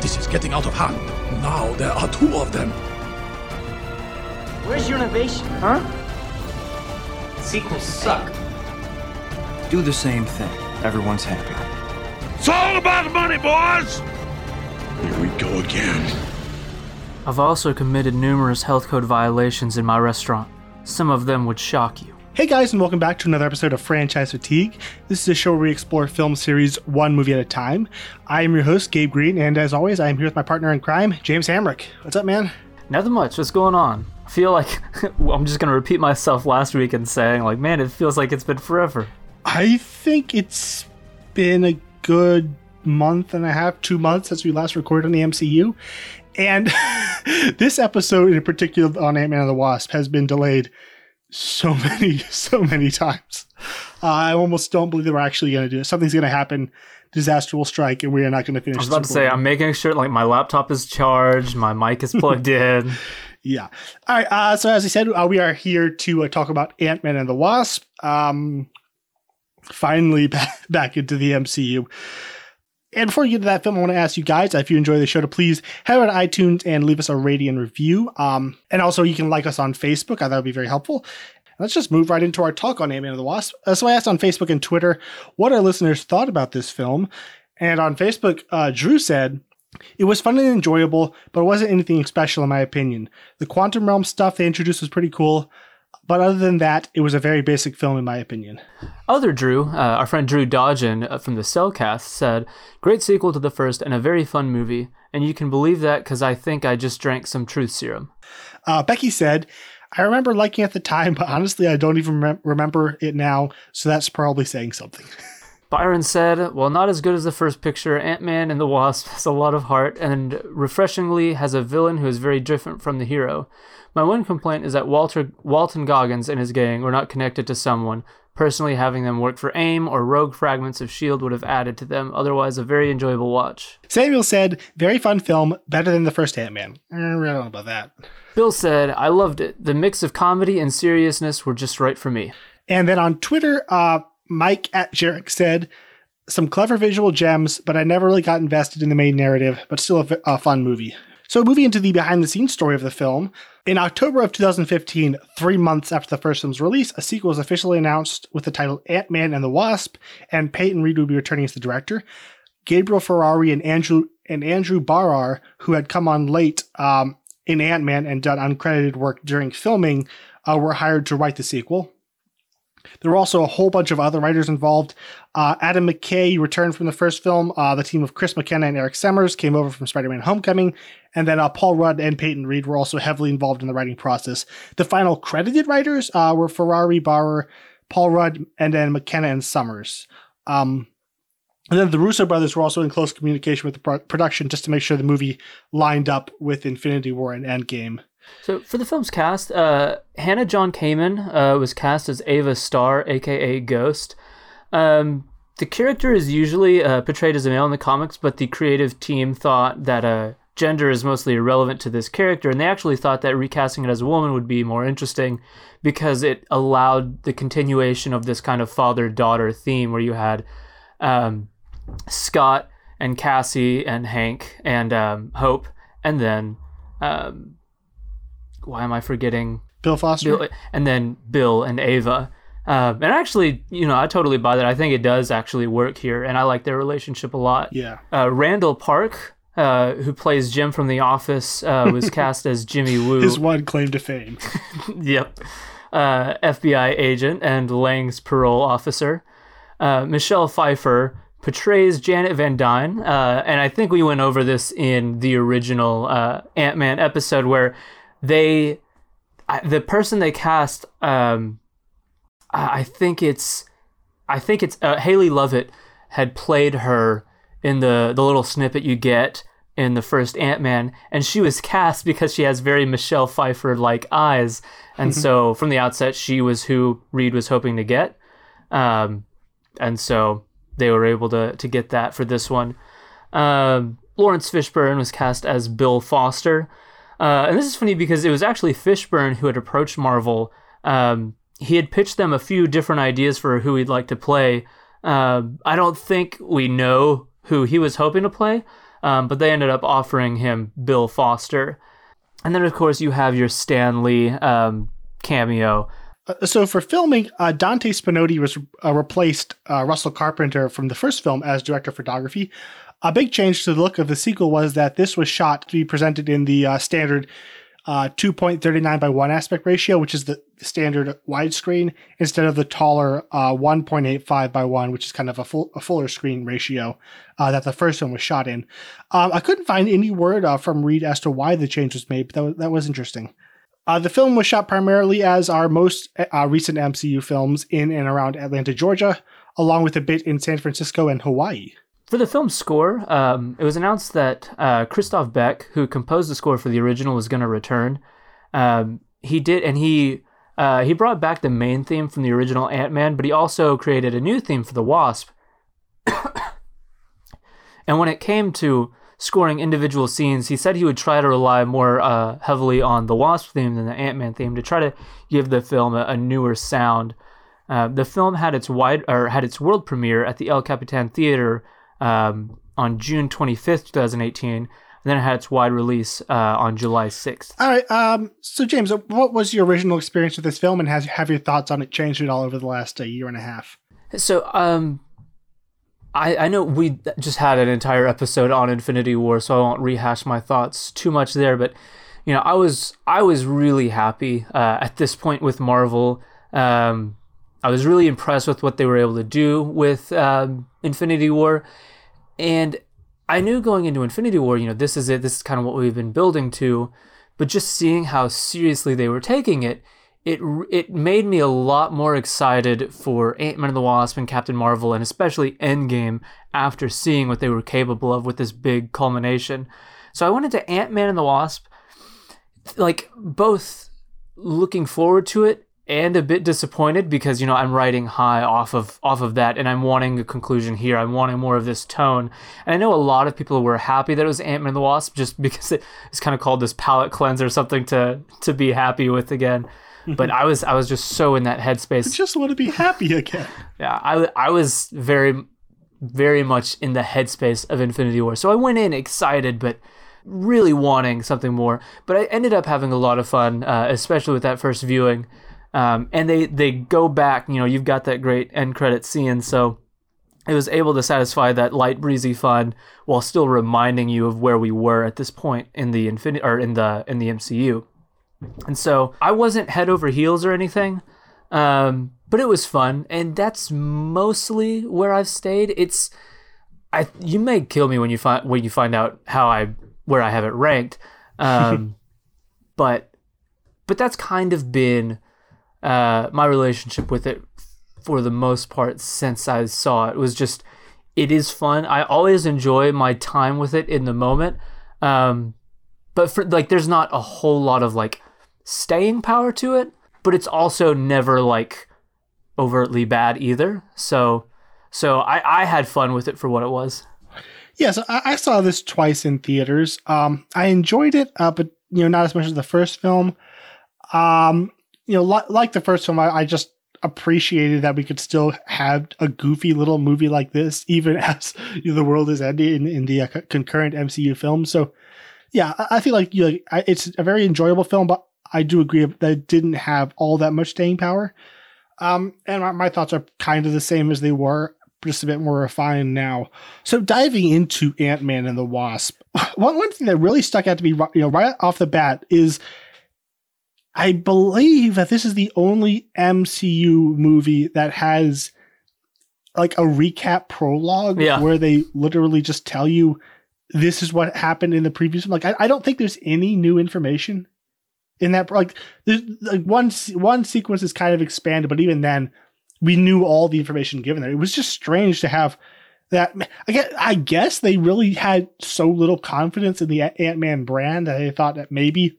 This is getting out of hand. Now there are two of them. Where's your innovation, huh? Sequels suck. Do the same thing. Everyone's happy. It's all about money, boys! Here we go again. I've also committed numerous health code violations in my restaurant. Some of them would shock you. Hey guys, and welcome back to another episode of Franchise Fatigue. This is a show where we explore film series one movie at a time. I am your host, Gabe Green, and as always, I am here with my partner in crime, James Hamrick. What's up, man? Nothing much. What's going on? I feel like I'm just gonna repeat myself last week and saying like, man, it feels like it's been forever. I think it's been a good month and a half, two months since we last recorded on the MCU. And this episode in particular on Ant Man and the Wasp has been delayed so many, so many times. Uh, I almost don't believe that we're actually going to do it. Something's going to happen. Disaster will strike, and we are not going to finish. I was about to say, I'm making sure like my laptop is charged, my mic is plugged in. Yeah. All right. Uh, so as I said, uh, we are here to uh, talk about Ant Man and the Wasp. Um, finally back, back into the MCU. And before we get to that film, I want to ask you guys if you enjoy the show to please head over to iTunes and leave us a rating and review. Um, and also you can like us on Facebook. I thought would be very helpful. Let's just move right into our talk on Ant-Man and the Wasp. Uh, so I asked on Facebook and Twitter what our listeners thought about this film. And on Facebook, uh, Drew said, it was fun and enjoyable, but it wasn't anything special in my opinion. The quantum realm stuff they introduced was pretty cool. But other than that, it was a very basic film, in my opinion. Other Drew, uh, our friend Drew Dodgen uh, from the Cellcast, said, Great sequel to the first and a very fun movie. And you can believe that because I think I just drank some truth serum. Uh, Becky said, I remember liking it at the time, but honestly, I don't even rem- remember it now, so that's probably saying something. Byron said, Well, not as good as the first picture, Ant Man and the Wasp has a lot of heart and refreshingly has a villain who is very different from the hero. My one complaint is that Walter Walton Goggins and his gang were not connected to someone. Personally, having them work for AIM or rogue fragments of S.H.I.E.L.D. would have added to them, otherwise, a very enjoyable watch. Samuel said, Very fun film, better than the first Ant Man. I don't know about that. Bill said, I loved it. The mix of comedy and seriousness were just right for me. And then on Twitter, uh, Mike at Jarek said, some clever visual gems, but I never really got invested in the main narrative, but still a, a fun movie. So, moving into the behind the scenes story of the film, in October of 2015, three months after the first film's release, a sequel was officially announced with the title Ant Man and the Wasp, and Peyton Reed would be returning as the director. Gabriel Ferrari and Andrew and Andrew Barrer, who had come on late um, in Ant Man and done uncredited work during filming, uh, were hired to write the sequel. There were also a whole bunch of other writers involved. Uh, Adam McKay returned from the first film. Uh, the team of Chris McKenna and Eric Sommers came over from Spider Man Homecoming. And then uh, Paul Rudd and Peyton Reed were also heavily involved in the writing process. The final credited writers uh, were Ferrari, Barrer, Paul Rudd, and then McKenna and Sommers. Um, and then the Russo brothers were also in close communication with the pro- production just to make sure the movie lined up with Infinity War and Endgame. So for the film's cast, uh, Hannah John Kamen uh, was cast as Ava Starr, aka Ghost. Um, the character is usually uh, portrayed as a male in the comics, but the creative team thought that uh, gender is mostly irrelevant to this character, and they actually thought that recasting it as a woman would be more interesting because it allowed the continuation of this kind of father-daughter theme where you had um, Scott and Cassie and Hank and um, Hope, and then um, why am I forgetting Bill Foster? Bill, and then Bill and Ava. Uh, and actually, you know, I totally buy that. I think it does actually work here, and I like their relationship a lot. Yeah. Uh, Randall Park, uh, who plays Jim from The Office, uh, was cast as Jimmy Woo. His one claim to fame. yep. Uh, FBI agent and Lang's parole officer. Uh, Michelle Pfeiffer portrays Janet Van Dyne, and I think we went over this in the original Ant Man episode where they the person they cast um I, think it's I think it's uh, Hayley Lovitt had played her in the the little snippet you get in the first Ant Man, and she was cast because she has very Michelle Pfeiffer like eyes, and so from the outset she was who Reed was hoping to get, um, and so they were able to to get that for this one. Um, Laurence Fishburne was cast as Bill Foster. Uh, and this is funny because it was actually Fishburne who had approached Marvel. Um, he had pitched them a few different ideas for who he'd like to play. Uh, I don't think we know who he was hoping to play, um, but they ended up offering him Bill Foster. And then, of course, you have your Stan Lee um, cameo. Uh, so for filming, uh, Dante Spinotti was uh, replaced uh, Russell Carpenter from the first film as director of photography. A big change to the look of the sequel was that this was shot to be presented in the uh, standard uh, 2.39 by 1 aspect ratio, which is the standard widescreen, instead of the taller uh, 1.85 by 1, which is kind of a, full, a fuller screen ratio uh, that the first one was shot in. Um, I couldn't find any word uh, from Reed as to why the change was made, but that was, that was interesting. Uh, the film was shot primarily as our most uh, recent MCU films in and around Atlanta, Georgia, along with a bit in San Francisco and Hawaii. For the film's score, um, it was announced that uh, Christoph Beck, who composed the score for the original, was going to return. Um, he did, and he uh, he brought back the main theme from the original Ant Man, but he also created a new theme for the Wasp. and when it came to scoring individual scenes, he said he would try to rely more uh, heavily on the Wasp theme than the Ant Man theme to try to give the film a, a newer sound. Uh, the film had its wide or had its world premiere at the El Capitan Theater um, on June 25th, 2018. And then it had its wide release uh, on July 6th. All right. Um, so, James, what was your original experience with this film, and has have your thoughts on it changed at all over the last uh, year and a half? So, um, I, I know we just had an entire episode on Infinity War, so I won't rehash my thoughts too much there. But you know, I was I was really happy uh, at this point with Marvel. Um, I was really impressed with what they were able to do with um, Infinity War, and I knew going into Infinity War, you know, this is it. This is kind of what we've been building to. But just seeing how seriously they were taking it, it it made me a lot more excited for Ant-Man and the Wasp and Captain Marvel and especially Endgame after seeing what they were capable of with this big culmination. So I went into Ant-Man and the Wasp like both looking forward to it and a bit disappointed because you know I'm riding high off of off of that and I'm wanting a conclusion here. I'm wanting more of this tone. And I know a lot of people were happy that it was Ant-Man and the Wasp just because it, it's kind of called this palate cleanser something to to be happy with again. But I was I was just so in that headspace. I just want to be happy again. yeah, I I was very very much in the headspace of Infinity War. So I went in excited but really wanting something more. But I ended up having a lot of fun, uh, especially with that first viewing. Um, and they they go back. You know, you've got that great end credit scene, so it was able to satisfy that light breezy fun while still reminding you of where we were at this point in the infinity or in the in the MCU. And so I wasn't head over heels or anything, um, but it was fun, and that's mostly where I've stayed. It's I you may kill me when you find when you find out how I where I have it ranked, um, but but that's kind of been uh, my relationship with it for the most part since I saw it. was just it is fun. I always enjoy my time with it in the moment. Um, but for like there's not a whole lot of like staying power to it, but it's also never like overtly bad either. So so I, I had fun with it for what it was. Yeah, so I, I saw this twice in theaters. Um, I enjoyed it, uh, but you know, not as much as the first film. Um, you know, li- like the first film, I, I, just appreciated that we could still have a goofy little movie like this, even as you know, the world is ending in, in the uh, concurrent MCU film. So, yeah, I, I feel like you know, I, it's a very enjoyable film, but I do agree that it didn't have all that much staying power. Um, and my, my thoughts are kind of the same as they were, just a bit more refined now. So diving into Ant Man and the Wasp, one one thing that really stuck out to me, you know, right off the bat is I believe that this is the only MCU movie that has like a recap prologue yeah. where they literally just tell you this is what happened in the previous one. like I, I don't think there's any new information in that like there's like one one sequence is kind of expanded but even then we knew all the information given there it was just strange to have that I guess, I guess they really had so little confidence in the ant-man brand that they thought that maybe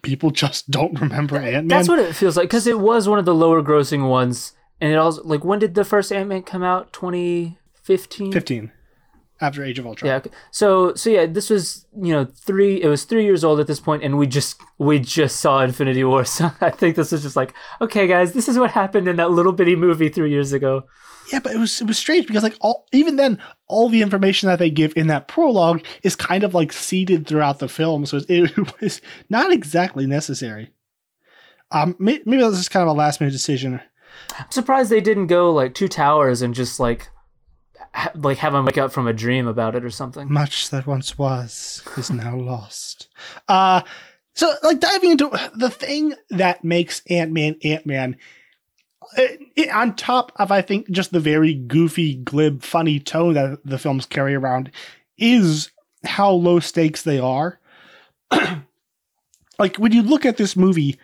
people just don't remember Ant Man. That's what it feels like because it was one of the lower grossing ones, and it also like when did the first Ant Man come out? Twenty fifteen. Fifteen. after Age of Ultron. Yeah. Okay. So so yeah, this was you know three. It was three years old at this point, and we just we just saw Infinity War. So I think this was just like, okay, guys, this is what happened in that little bitty movie three years ago. Yeah, but it was it was strange because like all even then all the information that they give in that prologue is kind of like seeded throughout the film, so it, was not exactly necessary. Um, maybe, maybe that was just kind of a last minute decision. I'm surprised they didn't go like two towers and just like ha- like have him wake up from a dream about it or something. Much that once was is now lost. Uh so like diving into the thing that makes Ant Man Ant Man on top of I think just the very goofy, glib, funny tone that the films carry around is how low stakes they are. like when you look at this movie,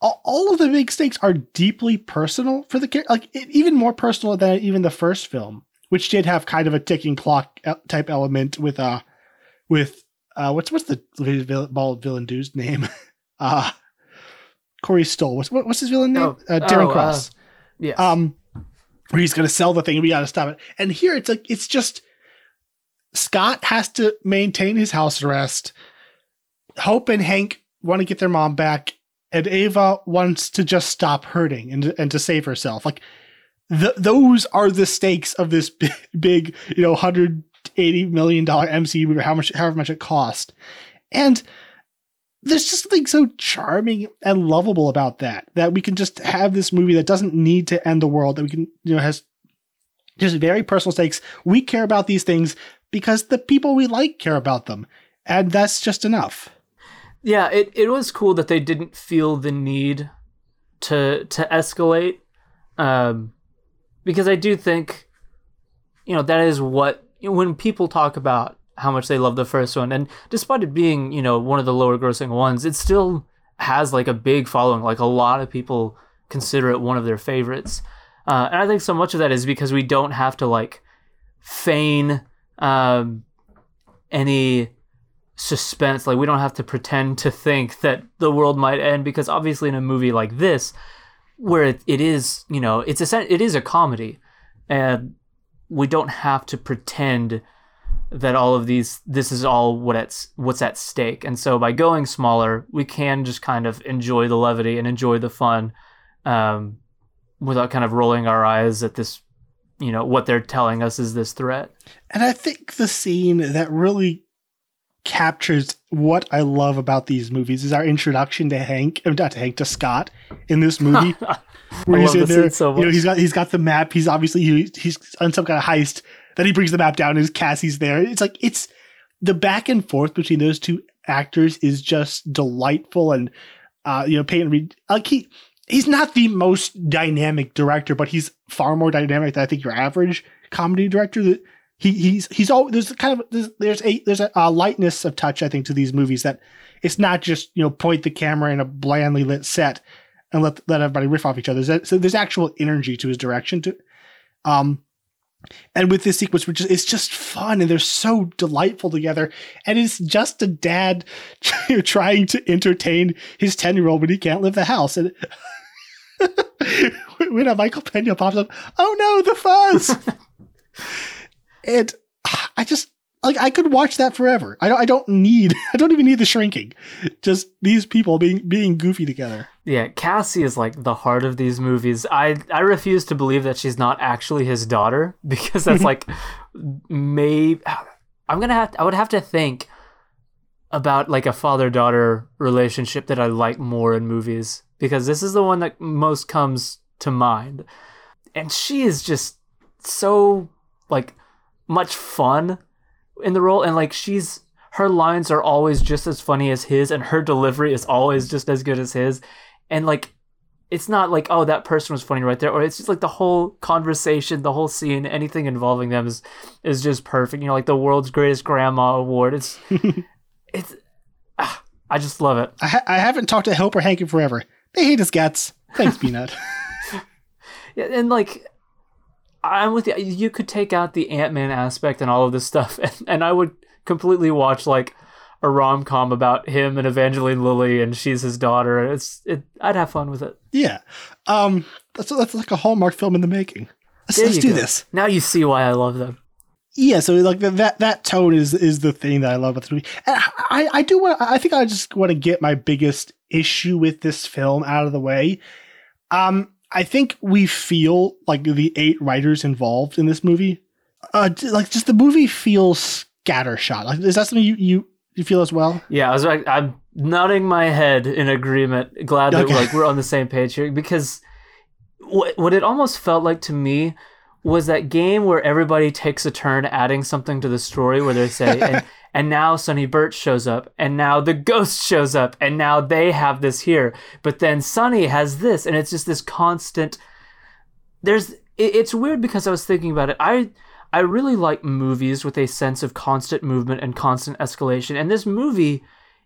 all of the big stakes are deeply personal for the character, like even more personal than even the first film, which did have kind of a ticking clock type element with uh with uh what's what's the bald villain dude's name? uh Corey Stoll. What's what's his villain name? Oh, uh, Darren oh, uh, Cross. Uh, yeah. Um, where he's going to sell the thing and we got to stop it. And here it's like it's just Scott has to maintain his house arrest. Hope and Hank want to get their mom back, and Ava wants to just stop hurting and and to save herself. Like the, those are the stakes of this big, big you know, hundred eighty million dollar MCU, how much, however much it cost, and there's just something so charming and lovable about that that we can just have this movie that doesn't need to end the world that we can you know has just very personal stakes. We care about these things because the people we like care about them and that's just enough. Yeah it, it was cool that they didn't feel the need to to escalate um because i do think you know that is what when people talk about how much they love the first one. And despite it being, you know, one of the lower grossing ones, it still has like a big following. Like a lot of people consider it one of their favorites. Uh, and I think so much of that is because we don't have to like feign um, any suspense. Like we don't have to pretend to think that the world might end because obviously in a movie like this, where it, it is, you know, it's a it is a comedy, and we don't have to pretend that all of these this is all what it's what's at stake. And so by going smaller we can just kind of enjoy the levity and enjoy the fun um, without kind of rolling our eyes at this you know what they're telling us is this threat. And i think the scene that really captures what i love about these movies is our introduction to hank uh, not to hank to scott in this movie. Where he's in there so you know he's got he's got the map. He's obviously he, he's on some kind of heist then he brings the map down and Cassie's there. It's like it's the back and forth between those two actors is just delightful and uh, you know Peyton Reed like he he's not the most dynamic director, but he's far more dynamic than I think your average comedy director. That he he's he's all there's kind of there's, there's a there's a, a, lightness of touch I think to these movies that it's not just you know point the camera in a blandly lit set and let let everybody riff off each other. So there's actual energy to his direction to um and with this sequence, which is just fun and they're so delightful together. And it's just a dad trying to entertain his 10 year old when he can't leave the house. And when a Michael Pena pops up, oh no, the fuzz. and I just, like I could watch that forever. I don't I don't need I don't even need the shrinking. Just these people being being goofy together. Yeah, Cassie is like the heart of these movies. I I refuse to believe that she's not actually his daughter because that's like maybe I'm going to have I would have to think about like a father-daughter relationship that I like more in movies because this is the one that most comes to mind. And she is just so like much fun in the role and like she's her lines are always just as funny as his and her delivery is always just as good as his. And like it's not like oh that person was funny right there or it's just like the whole conversation the whole scene anything involving them is is just perfect. You know like the world's greatest grandma award. It's it's ah, i just love it. I, ha- I haven't talked to Hope or Hank in forever. They hate his guts thanks peanut. Yeah and like I'm with you. You could take out the Ant Man aspect and all of this stuff, and, and I would completely watch like a rom com about him and Evangeline Lilly, and she's his daughter. It's it. I'd have fun with it. Yeah, um, that's that's like a Hallmark film in the making. Let's, let's do go. this. Now you see why I love them. yeah, so like the, that that tone is is the thing that I love about the movie. And I I do want I think I just want to get my biggest issue with this film out of the way. Um, I think we feel like the eight writers involved in this movie, uh, like just the movie feels scattershot. Like, is that something you you, you feel as well? Yeah, I was like, I'm nodding my head in agreement. Glad that Okay. like we're on the same page here because what what it almost felt like to me was that game where everybody takes a turn adding something to the story where they say and and now Sonny Birch shows up and now the ghost shows up and now they have this here but then Sonny has this and it's just this constant there's it, it's weird because I was thinking about it I I really like movies with a sense of constant movement and constant escalation and this movie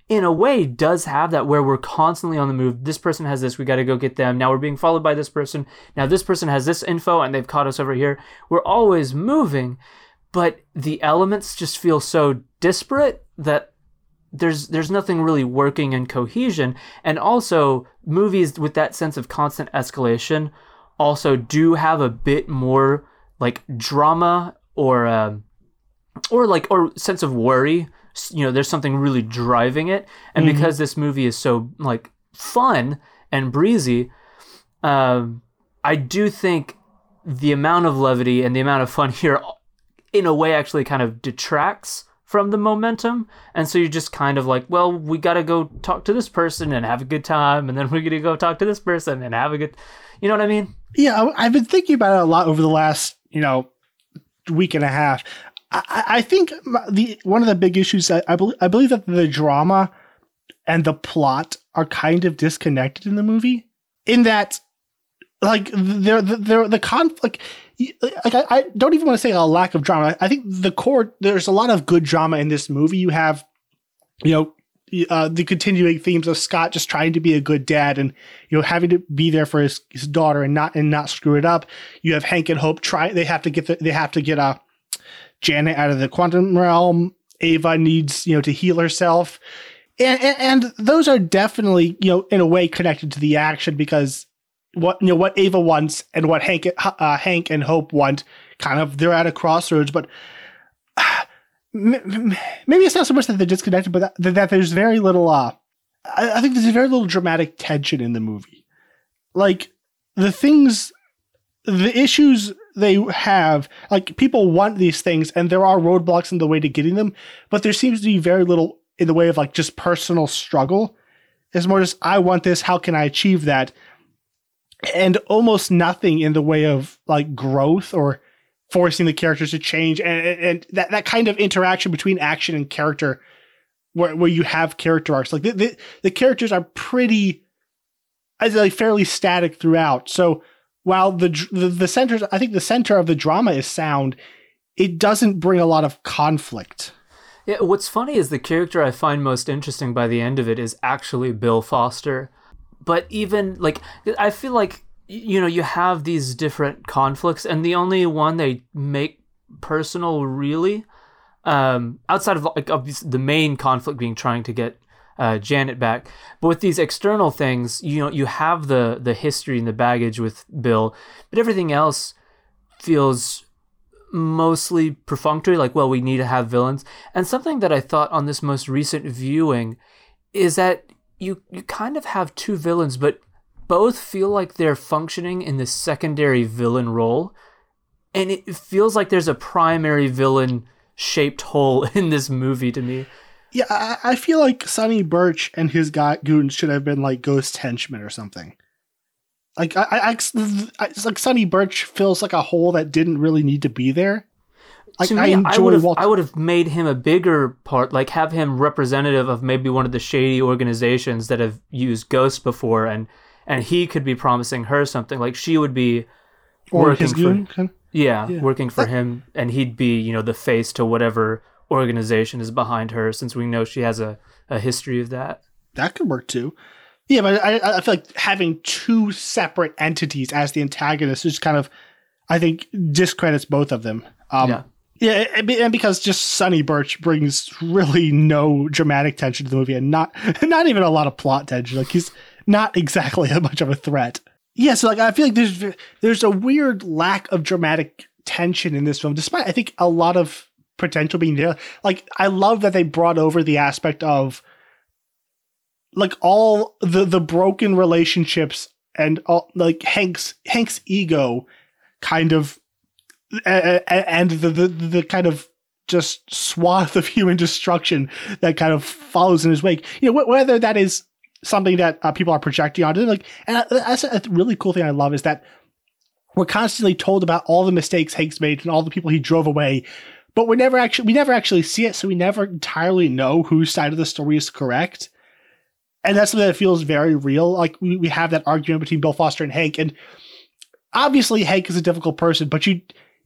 in a way does have that where we're constantly on the move. This person has this, we got to go get them. Now we're being followed by this person. Now this person has this info and they've caught us over here. We're always moving, but the elements just feel so disparate that there's there's nothing really working in cohesion. And also movies with that sense of constant escalation also do have a bit more like drama or um, or like or sense of worry. You know there's something really driving it. And because this movie is so like fun and breezy um i do think the amount of levity and the amount of fun here in a way actually kind of detracts from the momentum and so you're just kind of like well we got to go talk to this person and have a good time and then we're going to go talk to this person and have a good you know what i mean Yeah, I've been thinking about it a lot over the last, you know, week and a half. I, I think the one of the big issues I, I believe I believe that the drama and the plot are kind of disconnected in the movie. In that, like, they're they're the conflict. Like, I, I don't even want to say a lack of drama. I think the core there's a lot of good drama in this movie. You have, you know. Uh, the continuing themes of Scott just trying to be a good dad and you know having to be there for his, his daughter and not and not screw it up. You have Hank and Hope try they have to get the, they have to get uh, Janet out of the quantum realm. Ava needs you know to heal herself, and, and and those are definitely you know in a way connected to the action because what you know what Ava wants and what Hank uh, Hank and Hope want kind of they're at a crossroads, but. m- Maybe it's not so much that they're disconnected, but that, that there's very little. Uh, I, I think there's very little dramatic tension in the movie. Like the things, the issues they have, like people want these things, and there are roadblocks in the way to getting them, but there seems to be very little in the way of like just personal struggle. It's more just I want this. How can I achieve that? And almost nothing in the way of like growth or forcing the characters to change, and, and, that that kind of interaction between action and character, where where you have character arcs. Like the the, the characters are pretty, as like fairly static throughout. So while the, the the center, I think the center of the drama is sound. It doesn't bring a lot of conflict. Yeah, what's funny is the character I find most interesting by the end of it is actually Bill Foster. But even like I feel like you know you have these different conflicts and the only one they make personal really um outside of like obviously the main conflict being trying to get uh, Janet back. But with these external things, you know, you have the the history and the baggage with Bill, but everything else feels mostly perfunctory like well we need to have villains and something that i thought on this most recent viewing is that you you kind of have two villains but both feel like they're functioning in the secondary villain role and it feels like there's a primary villain shaped hole in this movie to me Yeah, I, I feel like Sonny Birch and his guy goons should have been like ghost henchmen or something. Like I, I, I like Sonny Birch feels like a hole that didn't really need to be there. Like to me, I I, would have Walt- I would have made him a bigger part, like have him representative of maybe one of the shady organizations that have used ghosts before, and and he could be promising her something. Like she would be or working for goon. kind of- yeah, Yeah. working for him, and he'd be you know the face to whatever organization is behind her, since we know she has a a history of that. That could work too. Yeah, but I, I feel like having two separate entities as the antagonist is kind of, I think, discredits both of them. Um, Yeah. Yeah, and because just Sonny Birch brings really no dramatic tension to the movie, and not not even a lot of plot tension. Like he's not exactly a much of a threat. Yeah, so like I feel like there's there's a weird lack of dramatic tension in this film, despite I think a lot of potential being there. Like I love that they brought over the aspect of like all the the broken relationships and all like Hank's Hank's ego kind of and the, the the kind of just swath of human destruction that kind of follows in his wake. You know, whether that is something that uh, people are projecting onto, like, and that's a really cool thing I love is that we're constantly told about all the mistakes Hank's made and all the people he drove away, but we never actually we never actually see it, so we never entirely know whose side of the story is correct. And that's something that feels very real. Like we, we have that argument between Bill Foster and Hank, and obviously Hank is a difficult person, but you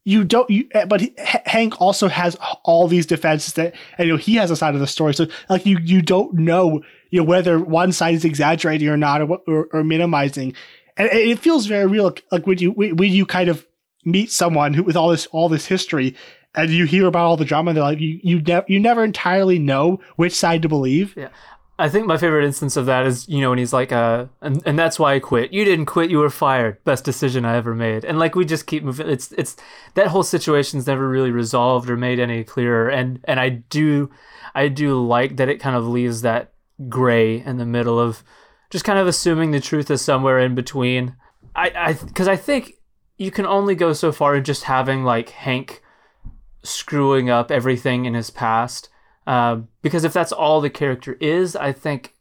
you don't you eh, but Hank also has all these defenses that and you know he has a side of the story. So like you you don't know you know whether one side is exaggerating or not or or, or minimizing. And it feels very real like when you when you kind of meet someone who with all this all this history and you hear about all the drama and they're like you you, ne- you never entirely know which side to believe. Yeah I think my favorite instance of that is, you know, when he's like, uh, and, and that's why I quit. You didn't quit, you were fired. Best decision I ever made. And like, we just keep moving. It's, it's, that whole situation's never really resolved or made any clearer. And, and I do, I do like that it kind of leaves that gray in the middle of just kind of assuming the truth is somewhere in between. I, I, cause I think you can only go so far in just having like Hank screwing up everything in his past uh, because if that's all the character is, I think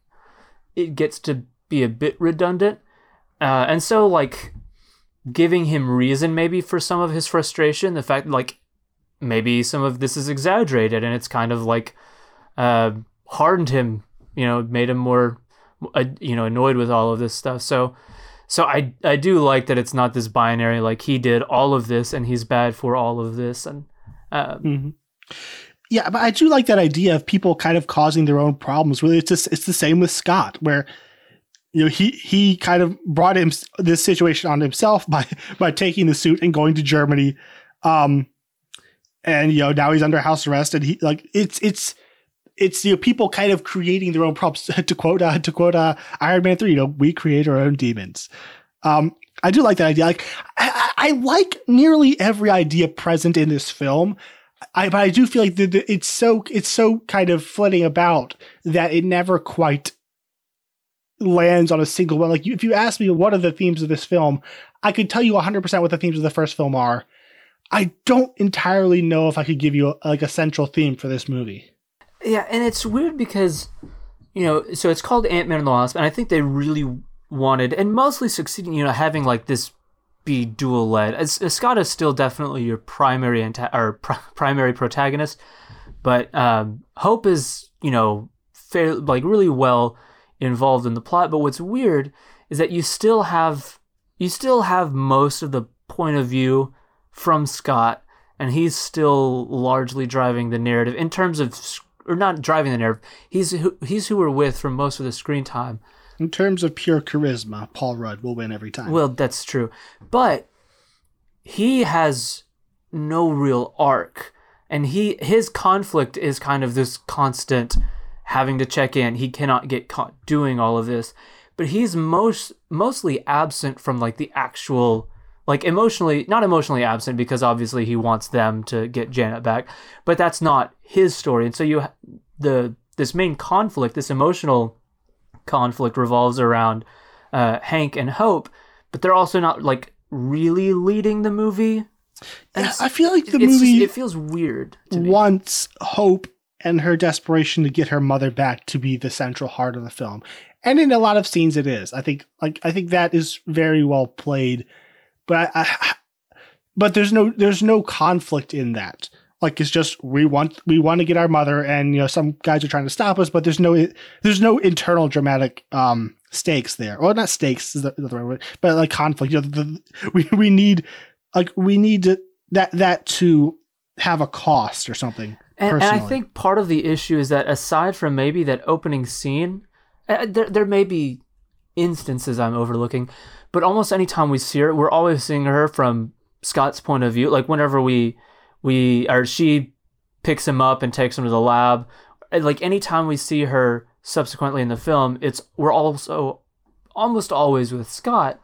it gets to be a bit redundant. Uh, and so, like, giving him reason maybe for some of his frustration, the fact, like, maybe some of this is exaggerated and it's kind of like uh, hardened him, you know, made him more, uh, you know, annoyed with all of this stuff. So, so I I do like that it's not this binary like he did all of this and he's bad for all of this and. Uh, mm-hmm yeah, but I do like that idea of people kind of causing their own problems. Really, it's just it's the same with Scott, where you know he he kind of brought him this situation on himself by by taking the suit and going to Germany, um, and you know now he's under house arrest, and he like it's it's it's you know people kind of creating their own problems. to quote uh, to quote uh, Iron Man three, you know, we create our own demons. Um, I do like that idea. Like I, I like nearly every idea present in this film I, but I do feel like the, the, it's so it's so kind of flitting about that it never quite lands on a single one. Like if you ask me what are the themes of this film, I could tell you 100% what the themes of the first film are. I don't entirely know if I could give you a, like a central theme for this movie. Yeah, and it's weird because you know, so it's called Ant Man and the Wasp, and I think they really wanted and mostly succeeding, you know, having like this be dual led. Scott is still definitely your primary or pr- primary protagonist, but um, Hope is you know fair like really well involved in the plot. But what's weird is that you still have you still have most of the point of view from Scott, and he's still largely driving the narrative in terms of or not driving the narrative. He's who, he's who we're with for most of the screen time. In terms of pure charisma, Paul Rudd will win every time. Well, that's true. But he has no real arc. And he his conflict is kind of this constant having to check in. He cannot get caught doing all of this. But he's most mostly absent from like the actual like emotionally not emotionally absent because obviously he wants them to get Janet back, but that's not his story. And so you the this main conflict, this emotional conflict revolves around uh, Hank and Hope, but they're also not like really leading the movie. And yeah, I feel like the movie just, it feels weird. wants Hope and her desperation to get her mother back to be the central heart of the film, and in a lot of scenes it is. I think like I think that is very well played, but I, I but there's no there's no conflict in that like it's just we want we want to get our mother and you know some guys are trying to stop us but there's no there's no internal dramatic um stakes there. Or not stakes is the, the right word but like conflict you know the, we we need like we need to, that that to have a cost or something and, and, i think part of the issue is that aside from maybe that opening scene uh, there, there may be instances i'm overlooking but almost anytime we see her we're always seeing her from scott's point of view. Like whenever we we or she picks him up and takes him to the lab. Like anytime we see her subsequently in the film, it's we're also almost always with Scott.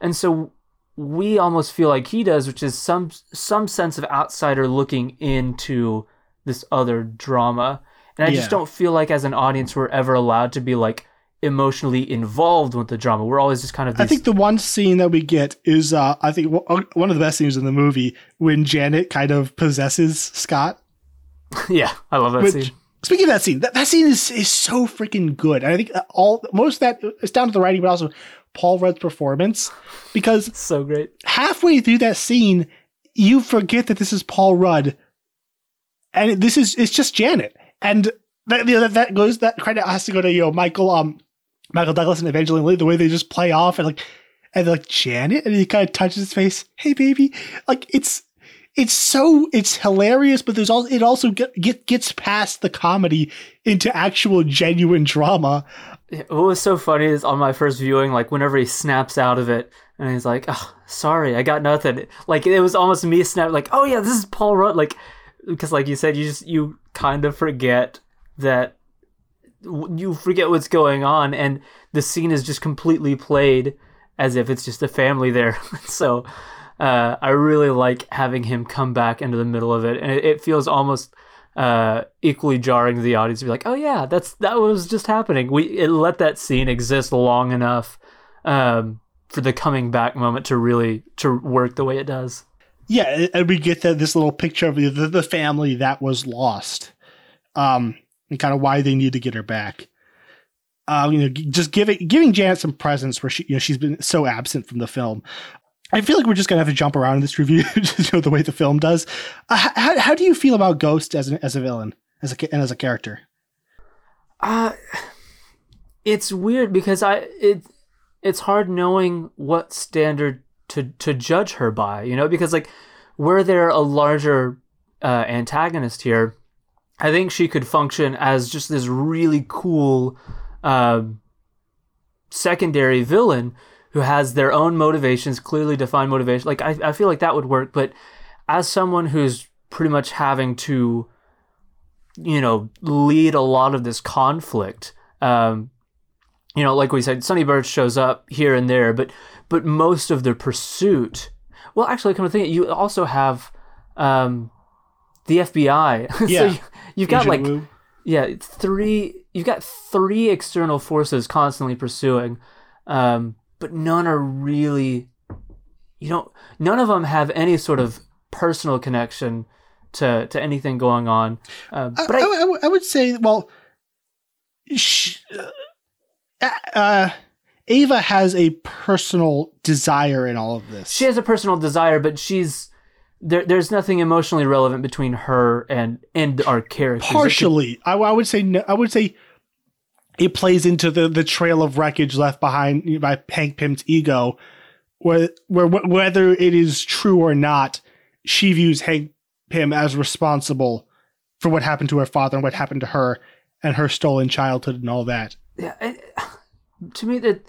And so we almost feel like he does, which is some some sense of outsider looking into this other drama. And I Yeah. just don't feel like as an audience we're ever allowed to be like emotionally involved with the drama. We're always just kind of I think the one scene that we get is, uh, I think, w- one of the best scenes in the movie when Janet kind of possesses Scott. yeah, I love that Which, scene. speaking of that scene, that, that scene is, is so freaking good. And I think all most of that is down to the writing, but also Paul Rudd's performance. Because It's so great. halfway through that scene, you forget that this is Paul Rudd, and this is it's just Janet, and that you know, that, that goes that credit has to go to you know Michael um Michael Douglas and Evangeline Lilly the way they just play off and like and like Janet and he kind of touches his face, hey baby, like it's it's so it's hilarious, but there's also it also get, get gets past the comedy into actual genuine drama. What was so funny is on my first viewing, like whenever he snaps out of it and he's like, oh, sorry, I got nothing. Like it was almost me snap, like, oh yeah, this is Paul Rudd. Like, because like you said, you just, you kind of forget that you forget what's going on and the scene is just completely played as if it's just a family there. so uh, I really like having him come back into the middle of it. And it, it feels almost uh, equally jarring to the audience to be like, oh yeah, that's that was just happening. We let that scene exist long enough um, for the coming back moment to really to work the way it does. Yeah, and we get this little picture of the, the family that was lost, um, and kind of why they need to get her back. Um, you know, just giving giving Janet some presence where she, you know, she's been so absent from the film. I feel like we're just gonna have to jump around in this review, just you know, the way the film does. Uh, how, how do you feel about Ghost as an, as a villain, as a and as a character? Uh it's weird because I it it's hard knowing what standard to to judge her by, you know, because like were there a larger uh, antagonist here, I think she could function as just this really cool um secondary villain who has their own motivations, clearly defined motivation. Like I, I feel like that would work, but as someone who's pretty much having to you know, lead a lot of this conflict. Um, you know, like we said, Sonny Birch shows up here and there, but but most of the pursuit. Well, actually, come to think, you also have um, the FBI. Yeah. so you, you've got like Wu? yeah, three. You've got three external forces constantly pursuing, um, but none are really. You don't. None of them have any sort of personal connection to to anything going on. Uh, but I, I, I would- I would say, well, sh- uh, uh, Ava has a personal desire in all of this. she has a personal desire, but she's there. There's nothing emotionally relevant between her and and our characters. It partially I, I would say no, I would say it plays into the the trail of wreckage left behind by Hank Pym's ego where where whether it is true or not she views Hank Pym as responsible for what happened to her father and what happened to her and her stolen childhood and all that yeah, and, to me that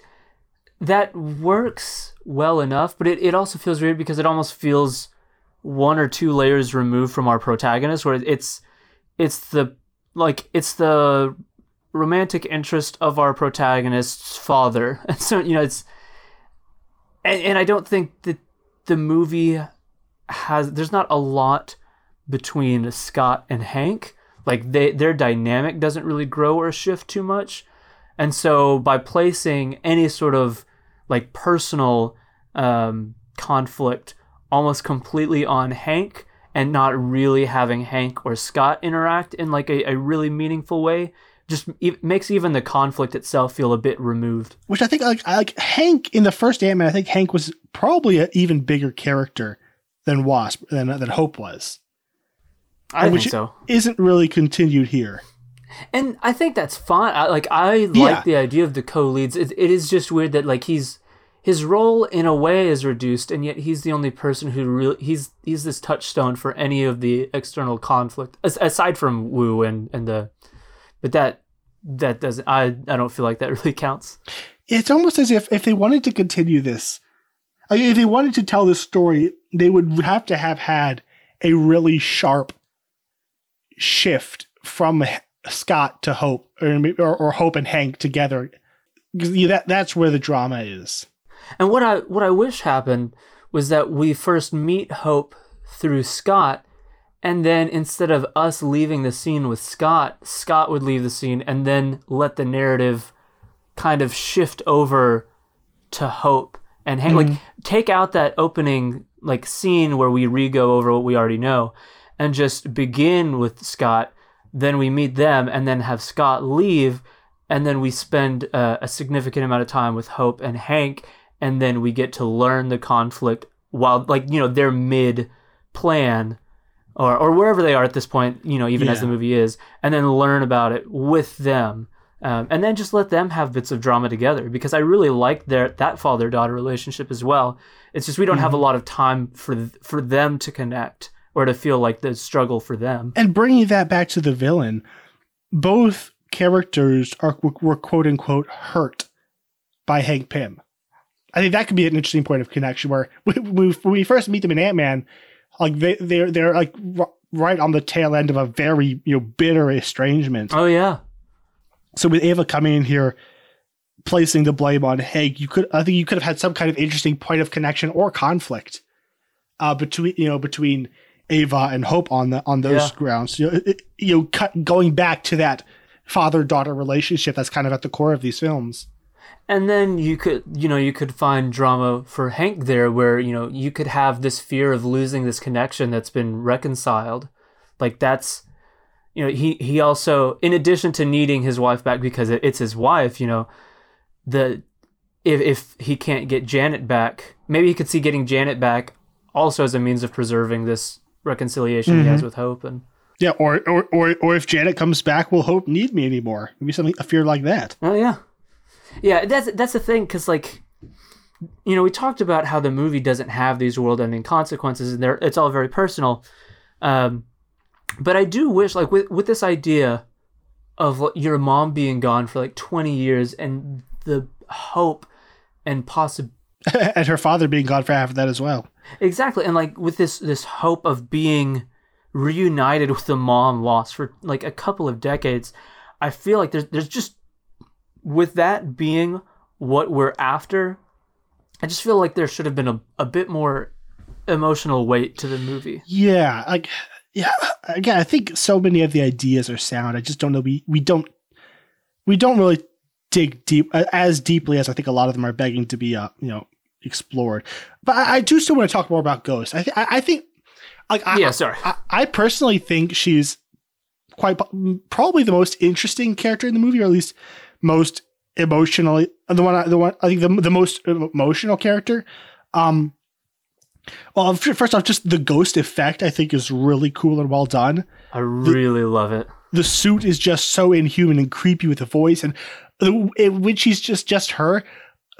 that works well enough, but it, it also feels weird because it almost feels one or two layers removed from our protagonist, where it's it's the like it's the romantic interest of our protagonist's father, and so you know it's and, and I don't think that the movie has there's not a lot between Scott and Hank. Like they their dynamic doesn't really grow or shift too much. And so by placing any sort of like personal um, conflict almost completely on Hank and not really having Hank or Scott interact in like a, a really meaningful way just e- makes even the conflict itself feel a bit removed. which I think like I like Hank in the first Ant-Man I think Hank was probably an even bigger character than Wasp than than Hope was I Which think so. isn't really continued here And I think that's fine. I, like I Yeah. like the idea of the co-leads. It, it is just weird that like he's his role in a way is reduced, and yet he's the only person who really he's he's this touchstone for any of the external conflict as, aside from Wu and and the, but that that doesn't. I I don't feel like that really counts. it's almost as if if they wanted to continue this, if they wanted to tell this story, they would have to have had a really sharp shift from Scott to Hope, or or, Hope and Hank together. that that's where the drama is. And what I what I wish happened was that we first meet Hope through Scott, and then instead of us leaving the scene with Scott, Scott would leave the scene and then let the narrative kind of shift over to Hope and Hank, like take out that opening like scene where we re-go over what we already know and just begin with Scott. Then we meet them and then have Scott leave, and then we spend uh, a significant amount of time with Hope and Hank, and then we get to learn the conflict while like you know they're mid plan or or wherever they are at this point, you know, even as the movie is, and then learn about it with them. Um, and then just let them have bits of drama together because I really like their that father daughter relationship as well. It's just we don't have a lot of time for th- for them to connect or to feel like the struggle for them. And bringing that back to the villain, both characters are were quote unquote hurt by Hank Pym. I think that could be an interesting point of connection where we, we, when we first meet them in Ant Man, like they they're they're like r- right on the tail end of a very you know bitter estrangement. Oh yeah, So with Ava coming in here, placing the blame on Hank, you could I think you could have had some kind of interesting point of connection or conflict uh, between you know between Ava and Hope on the on those Yeah. grounds. You know, it, you know, cut, going back to that father daughter relationship that's kind of at the core of these films. And then you could you know you could find drama for Hank there where you know you could have this fear of losing this connection that's been reconciled, like that's you know he he also in addition to needing his wife back because it's his wife you know the if if he can't get Janet back maybe he could see getting Janet back also as a means of preserving this reconciliation he has mm-hmm. with Hope and Yeah, or or or, or if Janet comes back, will Hope need me anymore? Maybe something a fear like that. Oh yeah, yeah. That's that's the thing because like, you know, we talked about how the movie doesn't have these world-ending consequences, and they're it's all very personal. Um, but I do wish like with with this idea of like, your mom being gone for like twenty years and the hope and possibility and her father being gone for half of that as well. Exactly, and like with this this hope of being reunited with the mom lost for like a couple of decades, I feel like there's there's just with that being what we're after, I just feel like there should have been a, a bit more emotional weight to the movie. Yeah, like yeah. Again, I think so many of the ideas are sound. I just don't know. We we don't we don't really dig deep as deeply as I think a lot of them are begging to be uh you know explored. But I, I do still want to talk more about Ghost. I th- I, I think like I, Yeah, sorry. I, I personally think she's quite probably the most interesting character in the movie, or at least most emotionally the one I- the one I think the the most emotional character. Um, well, first off, just the ghost effect I think is really cool and well done. I really love it. The suit is just so inhuman and creepy with the voice, and the, it, when she's just just her.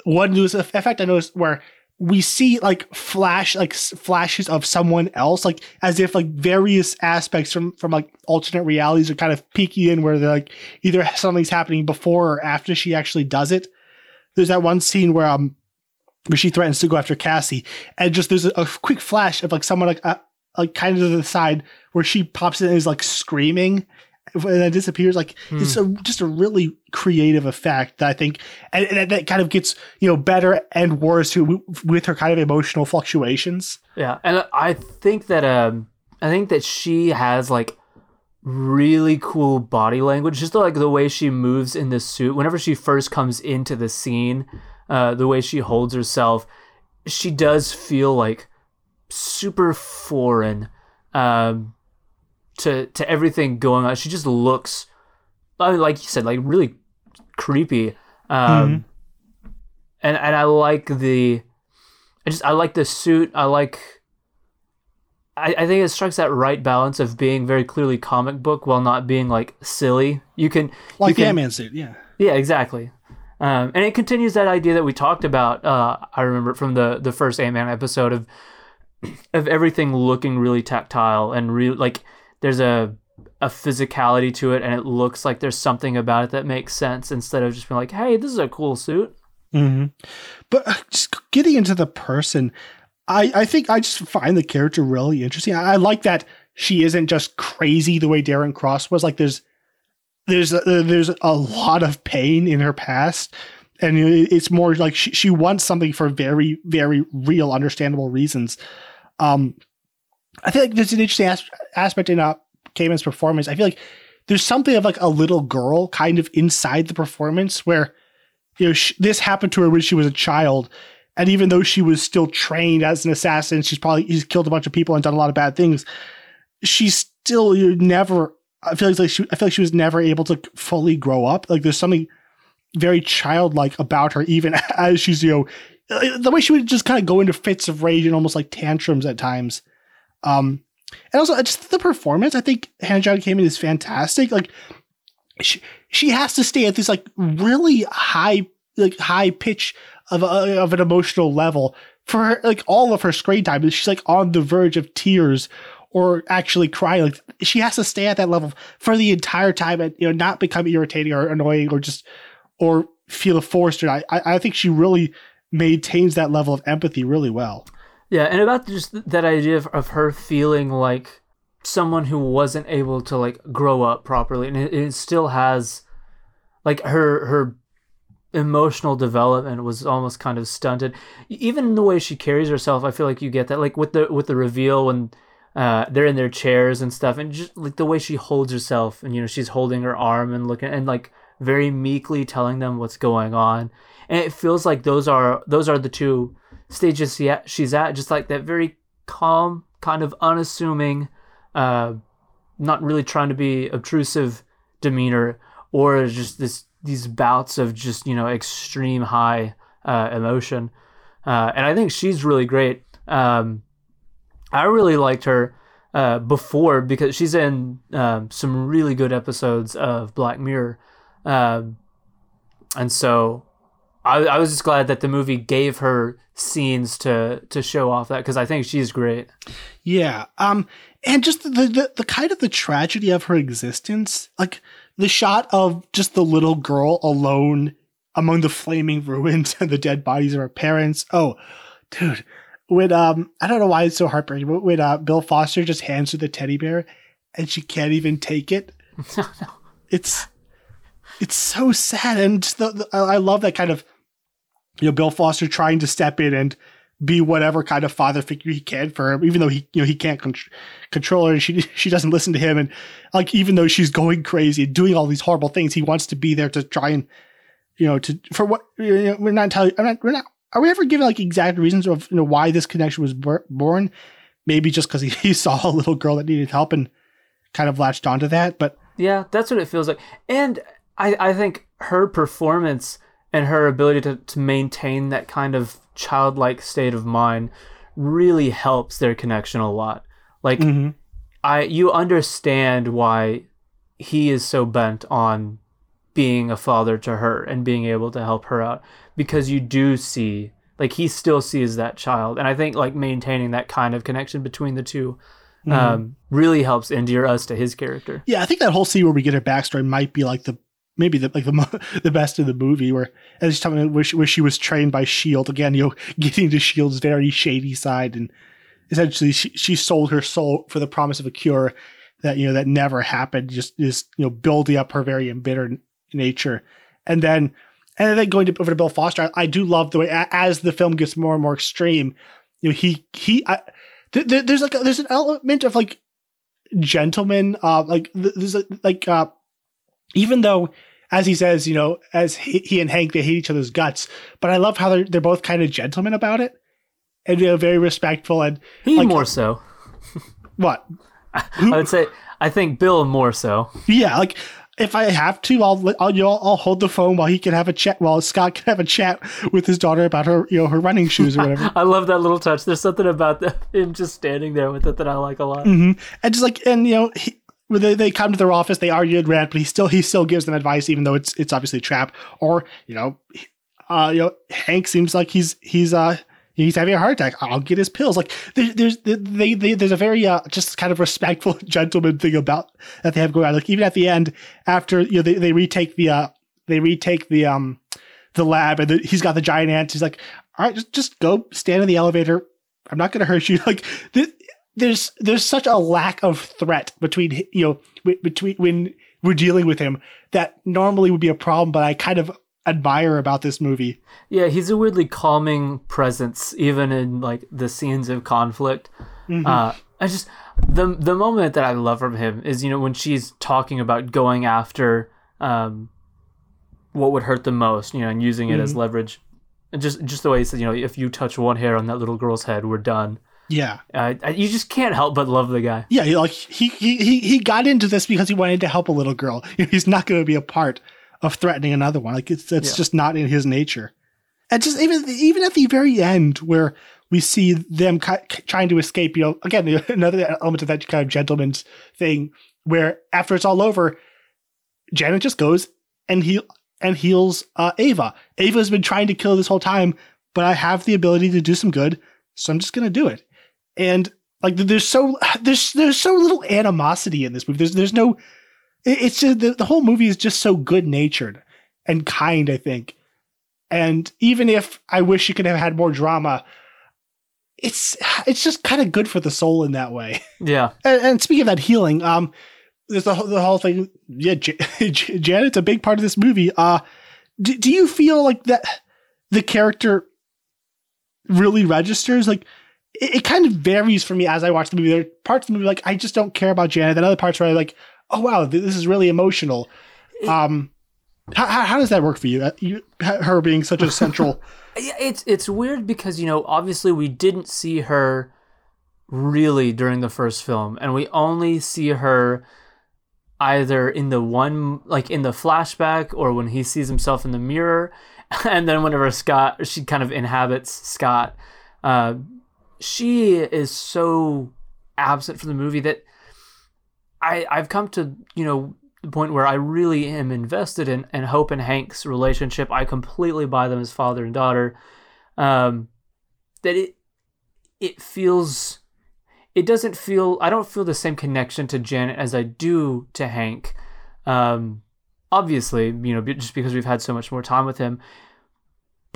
One news effect I noticed where we see like flash like flashes of someone else, like as if like various aspects from from like alternate realities are kind of peeking in, where they're like either something's happening before or after she actually does it. There's that one scene where um where she threatens to go after Cassie, and just there's a, a quick flash of like someone like uh, like kind of to the side where she pops in and is like screaming, and then disappears. Like it's a, just a really creative effect that I think, and, and that kind of gets you know better and worse too with her kind of emotional fluctuations. Yeah, and I think that um, I think that she has like really cool body language. Just like the way she moves in this suit. Whenever she first comes into the scene, uh, the way she holds herself, she does feel like super foreign um, to to everything going on. She just looks, like you said, like really creepy. Um, And and I like the, I just I like the suit. I like. I, I think it strikes that right balance of being very clearly comic book while not being like silly. You can Like you the can, Ant Man suit, yeah. yeah, exactly. Um, and it continues that idea that we talked about. Uh, I remember from the the first Ant Man episode of of everything looking really tactile and real like there's a a physicality to it, and it looks like there's something about it that makes sense instead of just being like, hey, this is a cool suit. hmm But uh, just getting into the person, I, I think I just find the character really interesting. I, I like that she isn't just crazy the way Darren Cross was. Like there's there's a, there's a lot of pain in her past and it's more like she, she wants something for very very real understandable reasons um i feel like there's an interesting as- aspect in uh Kamen's performance i feel like there's something of like a little girl kind of inside the performance where you know this happened to her when she was a child and even though she was still trained as an assassin she's probably she's killed a bunch of people and done a lot of bad things she's still you never i feel like she, i feel like she was never able to fully grow up like there's something very childlike about her, even as she's, you know, uh, the way she would just kind of go into fits of rage and almost like tantrums at times. Um, and also just the performance, I think Hannah John Kamen is fantastic. Like she, she has to stay at this like really high, like high pitch of a, of an emotional level for her, like all of her screen time. She's like on the verge of tears or actually crying. Like she has to stay at that level for the entire time and you know not become irritating or annoying or just or feel forced. Or I, I think she really maintains that level of empathy really well. Yeah, and about just that idea of, of her feeling like someone who wasn't able to like grow up properly, and it, it still has like her her emotional development was almost kind of stunted. Even the way she carries herself, I feel like you get that like with the with the reveal when uh, they're in their chairs and stuff, and just like the way she holds herself, and you know she's holding her arm and looking and like very meekly telling them what's going on, and it feels like those are those are the two stages she's at, just like that very calm, kind of unassuming, uh, not really trying to be obtrusive demeanor, or just this these bouts of just you know extreme high uh, emotion, uh, and I think she's really great. Um, I really liked her uh, before because she's in um, some really good episodes of Black Mirror, um, and so I, I was just glad that the movie gave her scenes to to show off that because I think she's great. Yeah. Um. And just the, the the kind of the tragedy of her existence, like the shot of just the little girl alone among the flaming ruins and the dead bodies of her parents. Oh, dude. When um, I don't know why it's so heartbreaking, but when uh, Bill Foster just hands her the teddy bear and she can't even take it, no, no. it's it's so sad. And the, the, I love that kind of you know Bill Foster trying to step in and be whatever kind of father figure he can for her, even though he you know he can't con- control her and she she doesn't listen to him and like even though she's going crazy and doing all these horrible things, he wants to be there to try and you know to for what you know, we're not telling I'm not we're not are we ever given like exact reasons of you know why this connection was born? Maybe just because he, he saw a little girl that needed help and kind of latched onto that, but yeah, that's what it feels like. And I I think her performance and her ability to, to maintain that kind of childlike state of mind really helps their connection a lot. Like mm-hmm. I you understand why he is so bent on being a father to her and being able to help her out because you do see like he still sees that child and i think like maintaining that kind of connection between the 2 mm-hmm. um, really helps endear us to his character yeah i think that whole scene where we get her backstory might be like the maybe the like the the best of the movie where she's talking where she, was trained by shield again you know getting to shield's very shady side and essentially she, she sold her soul for the promise of a cure that you know that never happened just just you know building up her very embittered nature. And then and then going to, over to bill foster I, I, do love the way as the film gets more and more extreme you know he he I, th- th- there's like a, there's an element of like gentleman uh like there's a, like uh even though as he says, you know, as he, he, and Hank, they hate each other's guts. But I love how they're, they're both kind of gentlemen about it and know, very respectful. And he like, more so. What? I would say, I think Bill more so. Yeah. Like if I have to, I'll, I'll, you know, I'll hold the phone while he can have a chat, while Scott can have a chat with his daughter about her, you know, her running shoes or whatever. I love that little touch. There's something about the, him just standing there with it that I like a lot. Mm-hmm. And just like, and you know, he, they, they come to their office, they argue and rant, but he still he still gives them advice, even though it's it's obviously a trap. Or you know, uh, you know, Hank seems like he's he's uh he's having a heart attack. I'll get his pills. Like there, there's they, they there's a very uh, just kind of respectful gentleman thing about that they have going on. Like even at the end, after you know they, they retake the uh they retake the um the lab and the, he's got the giant ant. He's like, all right, just just go stand in the elevator. I'm not going to hurt you. Like this, there's there's such a lack of threat between you know between when we're dealing with him that normally would be a problem but i kind of admire about this movie. Yeah, he's a weirdly calming presence, even in like the scenes of conflict. Uh, I just the the moment that I love from him is you know when she's talking about going after um, what would hurt the most, you know, and using it as leverage. And just just the way he said, you know, if you touch one hair on that little girl's head, we're done. Yeah. Uh, you just can't help but love the guy. Yeah, he, like he, he he got into this because he wanted to help a little girl. He's not going to be a part of threatening another one. Like it's it's Yeah. just not in his nature. And just even even at the very end where we see them ki- trying to escape, you know, again another element of that kind of gentleman's thing, where after it's all over, Janet just goes and he and heals uh, Ava. Ava's been trying to kill this whole time, but I have the ability to do some good, so I'm just going to do it. And like there's so there's there's so little animosity in this movie. There's there's no it's just the, the whole movie is just so good natured and kind, I think. And even if I wish you could have had more drama, it's it's just kind of good for the soul in that way. Yeah, And, and speaking of that healing, um, there's the whole, the whole thing. Yeah, J- J- Janet's a big part of this movie. Uh, do, do you feel like that the character really registers? Like, it, it kind of varies for me as I watch the movie. There are parts of the movie like I just don't care about Janet. Then other parts where I like, oh wow, this is really emotional. Um, how, how, how does that work for you? Uh, you? Her being such a central. Yeah, it's it's weird because you know obviously we didn't see her really during the first film, and we only see her either in the one like in the flashback or when he sees himself in the mirror, and then whenever Scott she kind of inhabits Scott, uh, she is so absent from the movie that I I've come to you know the point where I really am invested in, in Hope and Hank's relationship. I completely buy them as father and daughter. Um, that it it feels it doesn't feel I don't feel the same connection to Janet as I do to Hank. Um, obviously, you know, just because we've had so much more time with him.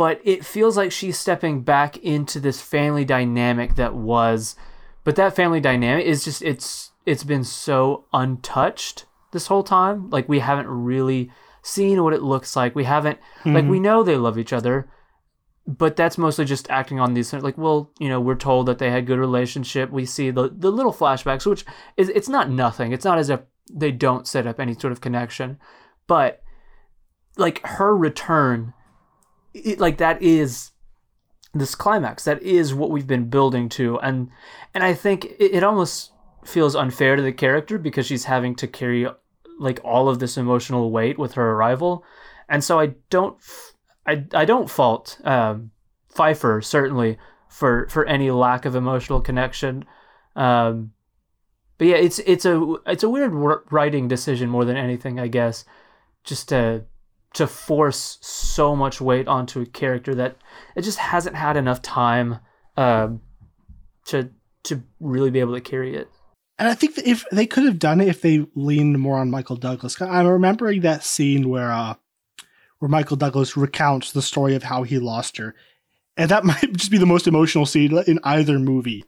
But it feels like she's stepping back into this family dynamic that was, but that family dynamic is just it's it's been so untouched this whole time. Like we haven't really seen what it looks like. We haven't like we mm-hmm. know they love each other, but that's mostly just acting on these like well you know we're told that they had good relationship we see the the little flashbacks which is it's not nothing it's not as if they don't set up any sort of connection but like her return it, like that is this climax. That is what we've been building to. And and i think it, it almost feels unfair to the character because she's having to carry like all of this emotional weight with her arrival. And so i don't I I don't fault um, Pfeiffer certainly for for any lack of emotional connection. Um, but yeah, it's it's a it's a weird writing decision more than anything, I guess, just to to force so much weight onto a character that it just hasn't had enough time um, to to really be able to carry it. And I think that if they could have done it if they leaned more on Michael Douglas. I'm remembering that scene where uh where Michael Douglas recounts the story of how he lost her. And that might just be the most emotional scene in either movie.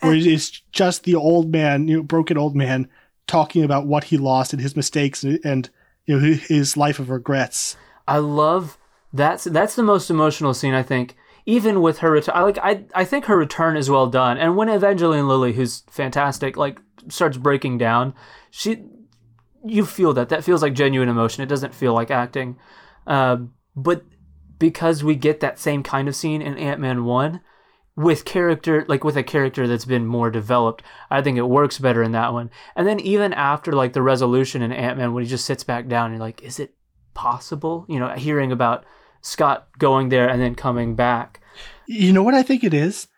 Where it's just the old man, you know, broken old man talking about what he lost and his mistakes and, and you know his life of regrets. I love that's that's the most emotional scene I think. Even with her return, I like I I think her return is well done. And when Evangeline Lilly, who's fantastic, like starts breaking down, she you feel that that feels like genuine emotion. It doesn't feel like acting. Um, but because we get that same kind of scene in Ant Man one with character like with a character that's been more developed, I think it works better in that one. And then even after like the resolution in Ant Man when he just sits back down, you're like, is it possible? You know, hearing about Scott going there and then coming back. You know what I think it is?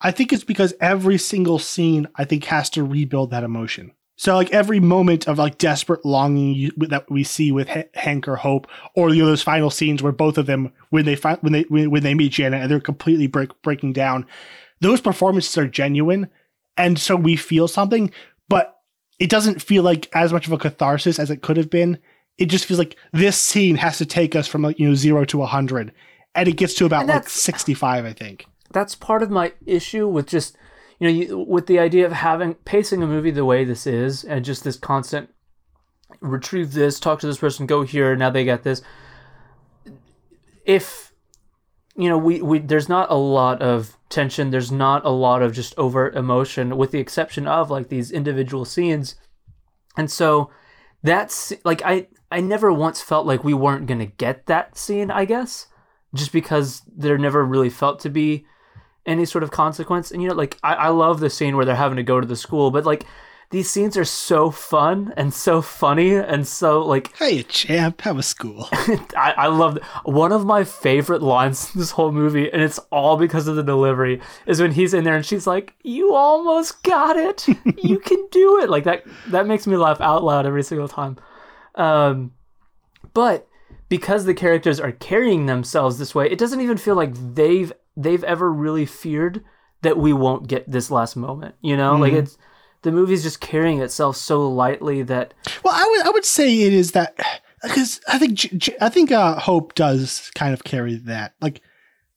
I think it's because every single scene I think has to rebuild that emotion. So like every moment of like desperate longing you, that we see with H- Hank or Hope, or you know those final scenes where both of them when they find when they when, when they meet Janet and they're completely break, breaking down, those performances are genuine, and so we feel something, but it doesn't feel like as much of a catharsis as it could have been. It just feels like this scene has to take us from like you know zero to a hundred, and it gets to about like sixty five, I think. That's part of my issue with just you know you, with the idea of having pacing a movie the way this is and just this constant retrieve this, talk to this person, go here, now they get this. if you know we, we there's not a lot of tension there's not a lot of just overt emotion with the exception of like these individual scenes and so that's like i i never once felt like we weren't gonna get that scene i guess just because there never really felt to be any sort of consequence and you know like i, I love the scene where they're having to go to the school but like these scenes are so fun and so funny and so like Hey, champ, how was school. I, I love one of my favorite lines in this whole movie, and it's all because of the delivery. Is when he's in there and she's like, "You almost got it. you can do it." Like that. That makes me laugh out loud every single time. Um, but because the characters are carrying themselves this way, it doesn't even feel like they've they've ever really feared that we won't get this last moment. You know, like it's the movie's just carrying itself so lightly that Well, I would I would say it is that because I think I think uh, Hope does kind of carry that. Like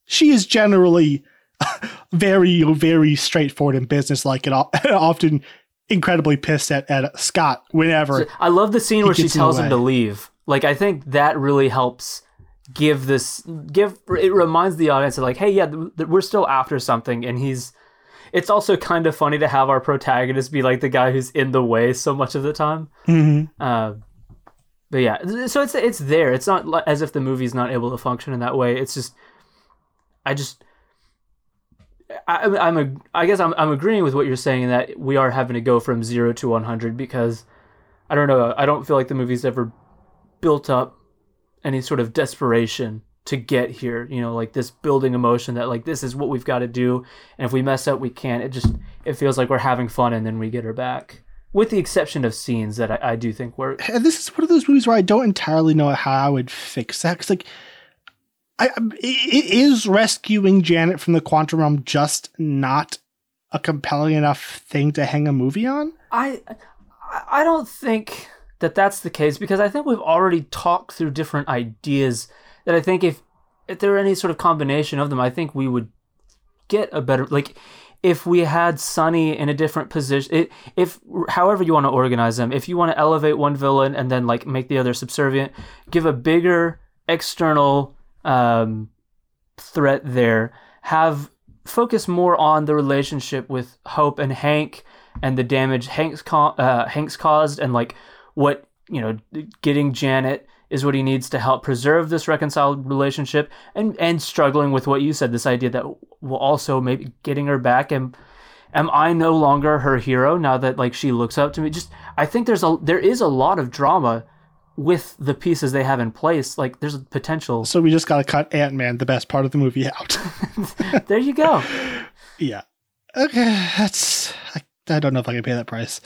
she is generally very very straightforward and businesslike, and often incredibly pissed at, at Scott whenever. I love the scene where she gets in the tells him to leave. Like I think that really helps give this give it reminds the audience of like, hey, yeah, th- th- we're still after something, and he's. It's also kind of funny to have our protagonist be like the guy who's in the way so much of the time. Mhm. Uh, but yeah, so it's it's there. It's not as if the movie's not able to function in that way. It's just, I just, I, I'm- a, I guess I'm I'm agreeing with what you're saying in that we are having to go from zero to 100 because I don't know. I don't feel like the movie's ever built up any sort of desperation to get here. You know, like this building emotion that like this is what we've got to do, and if we mess up, we can't. It just it feels like we're having fun and then we get her back. With the exception of scenes that I, I do think work. And this is one of those movies where I don't entirely know how I would fix that. Cause like, I, it is rescuing Janet from the quantum realm just not a compelling enough thing to hang a movie on? I- I don't think that that's the case because I think we've already talked through different ideas that I think if if there were any sort of combination of them, I think we would get a better like if we had Sonny in a different position, it, if however you want to organize them, if you want to elevate one villain and then like make the other subservient, give a bigger external um, threat there, have focus more on the relationship with Hope and Hank and the damage Hank's ca- uh, Hank's caused and like what you know getting Janet is what he needs to help preserve this reconciled relationship and and struggling with what you said this idea that will also maybe getting her back and am I no longer her hero now that like she looks up to me just I think there's a there is a lot of drama with the pieces they have in place like there's a potential So we just got to cut Ant Man, the best part of the movie, out. there you go yeah. Okay, that's. I, I don't know if I can pay that price.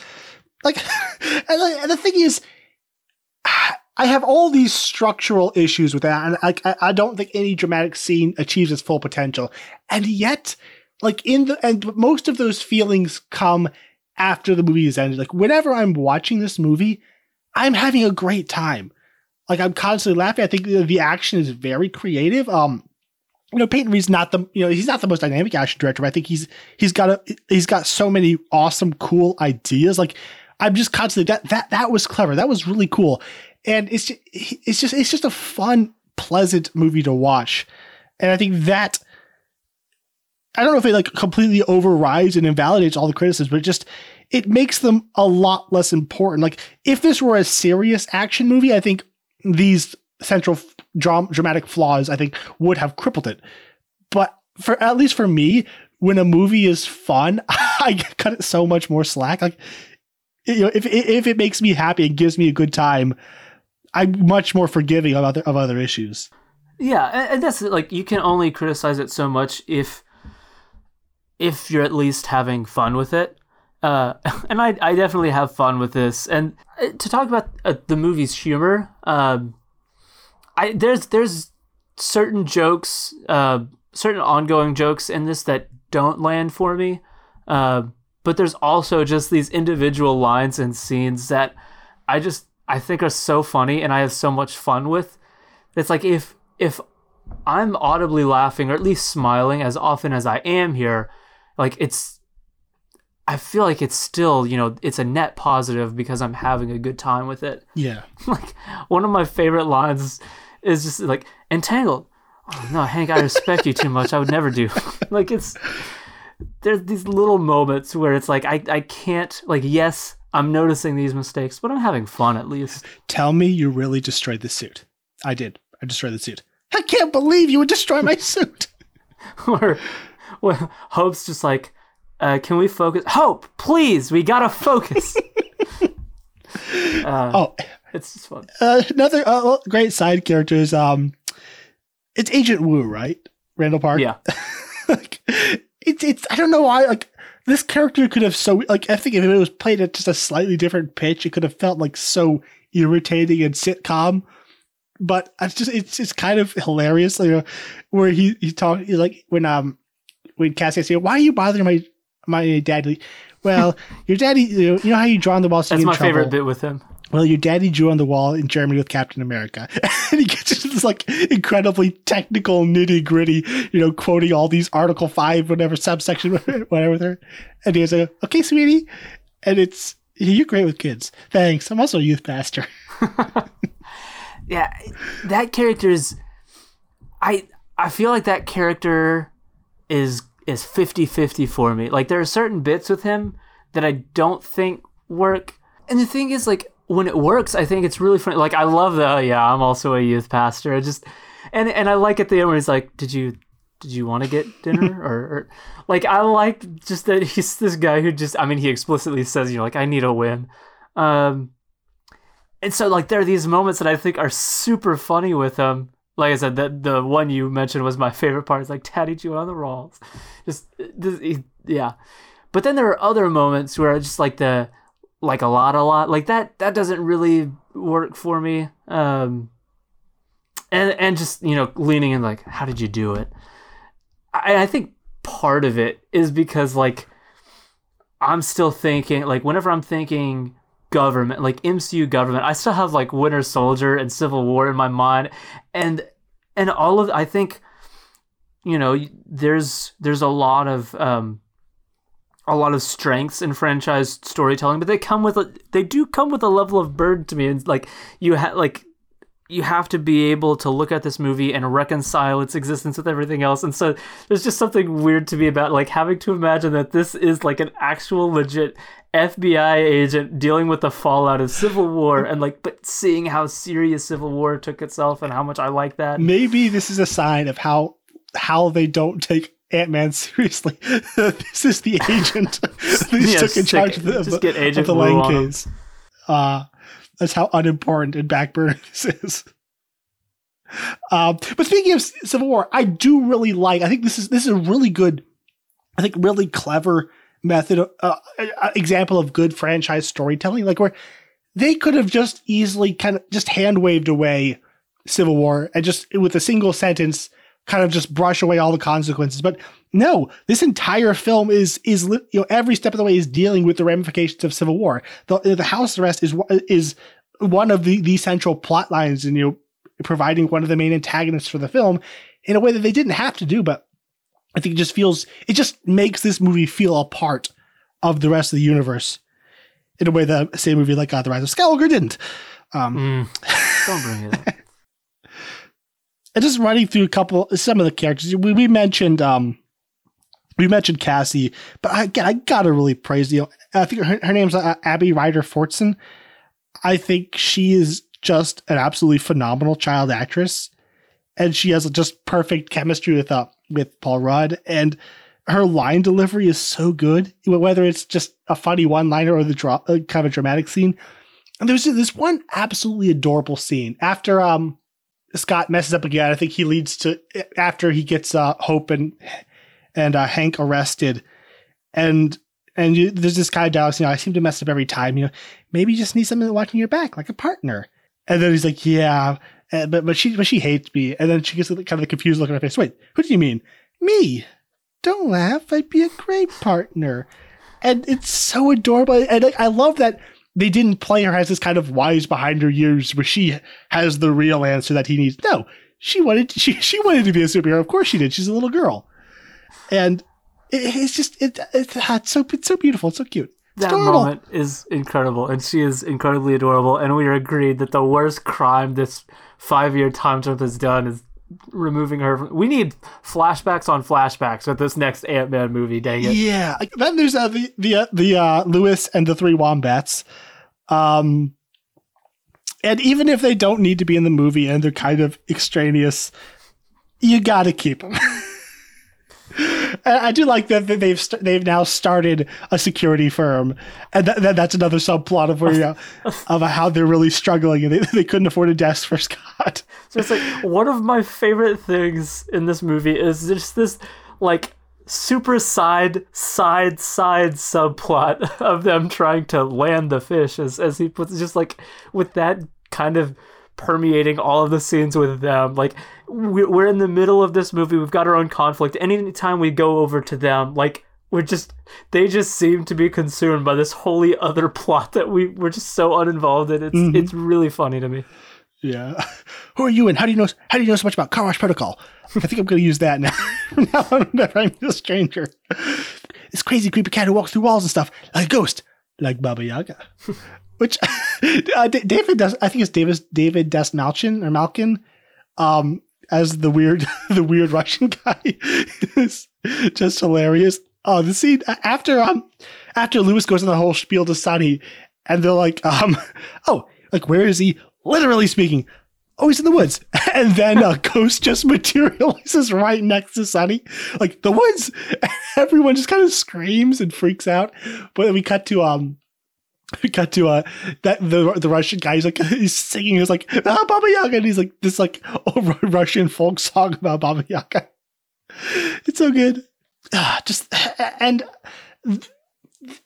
Like, and, like, and the thing is, I have all these structural issues with that, and I, I, don't think any dramatic scene achieves its full potential. And yet, like in the and most of those feelings come after the movie is ended. Like whenever I'm watching this movie, I'm having a great time. Like I'm constantly laughing. I think the, the action is very creative. Um, you know, Peyton Reed's not the you know he's not the most dynamic action director, but I think he's he's got a he's got so many awesome, cool ideas. Like I'm just constantly that that that was clever. That was really cool, and it's just, it's just it's just a fun, pleasant movie to watch, and I think that I don't know if it like completely overrides and invalidates all the criticisms, but it just it makes them a lot less important. Like if this were a serious action movie, I think these central dram- dramatic flaws I think would have crippled it. But for at least for me, when a movie is fun, I cut it so much more slack. Like you know, if if it makes me happy and gives me a good time, I'm much more forgiving of other of other issues. Yeah, and, that's like you can only criticize it so much if if you're at least having fun with it. Uh, and I, I definitely have fun with this. And uh, to talk about uh, the movie's humor, um, I there's there's certain jokes, uh, certain ongoing jokes in this that don't land for me. Uh, but there's also just these individual lines and scenes that I just I think are so funny and I have so much fun with. It's like if if I'm audibly laughing or at least smiling as often as I am here, like it's I feel like it's still, you know, it's a net positive because I'm having a good time with it. Yeah. like one of my favorite lines is just like entangled. oh, no, Hank, I respect you too much. I would never do. like it's there's these little moments where it's like I I can't like yes I'm noticing these mistakes, but I'm having fun at least. Tell me you really destroyed the suit. I did. I destroyed the suit. I can't believe you would destroy my suit. or well, Hope's just like, uh, can we focus? Hope, please, we gotta focus. uh, oh, it's just fun. Uh, another uh, great side character is um, it's Agent Wu, right? Randall Park. Yeah. like, it's it's I don't know why like this character could have so like I think if it was played at just a slightly different pitch, it could have felt like so irritating and sitcom. But it's just it's it's kind of hilarious, you know, where he he talk like when um when Cassie says, "Why are you bothering my my daddy?" Well, your daddy, you know, you know how you draw on the wall. So That's my trouble? favorite bit with him. Well, your daddy drew on the wall in Germany with Captain America. and he gets into this like incredibly technical, nitty gritty, you know, quoting all these Article 5, whatever subsection, whatever. And he's like, okay, sweetie. And it's, you're great with kids. Thanks. I'm also a youth pastor. Yeah, that character is. I I feel like that character is is 50-50 for me. Like there are certain bits with him that I don't think work. And the thing is like when it works, I think it's really funny. Like I love the oh, yeah, I'm also a youth pastor. I just and and I like at the end where he's like, "Did you did you want to get dinner or, or like I like just that he's this guy who just I mean he explicitly says, you know, like I need a win. Um and so like there are these moments that I think are super funny with him. Like I said, that the one you mentioned was my favorite part. It's like Daddy Jew on the rolls, just this, he- yeah. But then there are other moments where I just like the like a lot, a lot like that. That doesn't really work for me. Um, and and just you know leaning in like, how did you do it? I, I think part of it is because like I'm still thinking like whenever I'm thinking government, like MCU government, I still have like Winter Soldier and Civil War in my mind, and and all of I think, you know, there's there's a lot of um, a lot of strengths in franchise storytelling, but they come with a, they do come with a level of burden to me, and like you have like you have to be able to look at this movie and reconcile its existence with everything else. And so there's just something weird to me about like having to imagine that this is like an actual legit FBI agent dealing with the fallout of Civil War and like but seeing how serious Civil War took itself and how much I like that. Maybe this is a sign of how how they don't take Ant Man seriously. this is the agent who Yeah, took in charge of the, just of get Agent of the Wu Lang case. Uh, that's how unimportant and backburner this is. Um, but speaking of Civil War, I do really like. I think this is this is a really good, I think really clever method, uh, uh, example of good franchise storytelling. Like where they could have just easily kind of just hand waved away Civil War and just with a single sentence kind of just brush away all the consequences. But no, this entire film is is you know every step of the way is dealing with the ramifications of Civil War. The the house arrest is is one of the the central plot lines and you know providing one of the main antagonists for the film in a way that they didn't have to do, but I think it just feels it just makes this movie feel a part of the rest of the universe in a way that the same movie like uh, The Rise of Skywalker didn't. Um, Mm, don't bring it up. And just running through a couple some of the characters we, we mentioned um we mentioned Cassie, but I, again, I gotta really praise you. I think her, her name's uh, Abby Ryder Fortson. I think she is just an absolutely phenomenal child actress, and she has just perfect chemistry with uh, with Paul Rudd, and her line delivery is so good. Whether it's just a funny one liner or the dra- uh, kind of a dramatic scene. And there's this one absolutely adorable scene after um Scott messes up again. I think he leads to after he gets uh, Hope and and uh, Hank arrested, and and you, there's this guy Dallas. You know, I seem to mess up every time. You know, maybe you just need something watching your back, like a partner. And then he's like, yeah, but but she but she hates me. And then she gets kind of a confused look on her face. Wait, who do you mean? Me? Don't laugh. I'd be a great partner. And it's so adorable. And I, I love that they didn't play her as this kind of wise behind her years where she has the real answer that he needs. No, she wanted she she wanted to be a superhero. Of course she did. She's a little girl, and it, it's just it, it's, it's so it's so beautiful. It's so cute. It's that adorable. moment is incredible, and she is incredibly adorable. And we are agreed that the worst crime this five-year time jump has done is removing her. From, we need flashbacks on flashbacks with this next Ant Man movie. Dang it! Yeah. Then there's uh, the the uh, the uh, Luis and the three wombats. Um, and even if they don't need to be in the movie and they're kind of extraneous, you got to keep them. I do like that they've st- they've now started a security firm, and th- that's another subplot of where you know, of how they're really struggling and they, they couldn't afford a desk for Scott. So it's like one of my favorite things in this movie is just this like super side side side subplot of them trying to land the fish as as he puts just like with that kind of permeating all of the scenes with them. Like we're in the middle of this movie, we've got our own conflict. Anytime we go over to them, like we're just they just seem to be consumed by this wholly other plot that we we're just so uninvolved in. It's mm-hmm. it's really funny to me. Yeah. Who are you and how do you know how do you know so much about car wash protocol? I think I'm gonna use that now. now I'm a stranger. This crazy creepy cat who walks through walls and stuff, like a ghost, like Baba Yaga. Which uh, David does, I think it's David David Dastmalchian or Malkin, um, as the weird the weird Russian guy is just hilarious. Oh, the scene after um after Luis goes on the whole spiel to Sonny, and they're like, um, oh, like where is he? Literally speaking, oh, he's in the woods. And then a ghost just materializes right next to Sonny. Like the woods. Everyone just kind of screams and freaks out. But we cut to um we cut to uh that the the Russian guy. He's like he's singing. He's like ah, Baba Yaga, and he's like this like oh, Russian folk song about Baba Yaga. It's so good. Ah, just and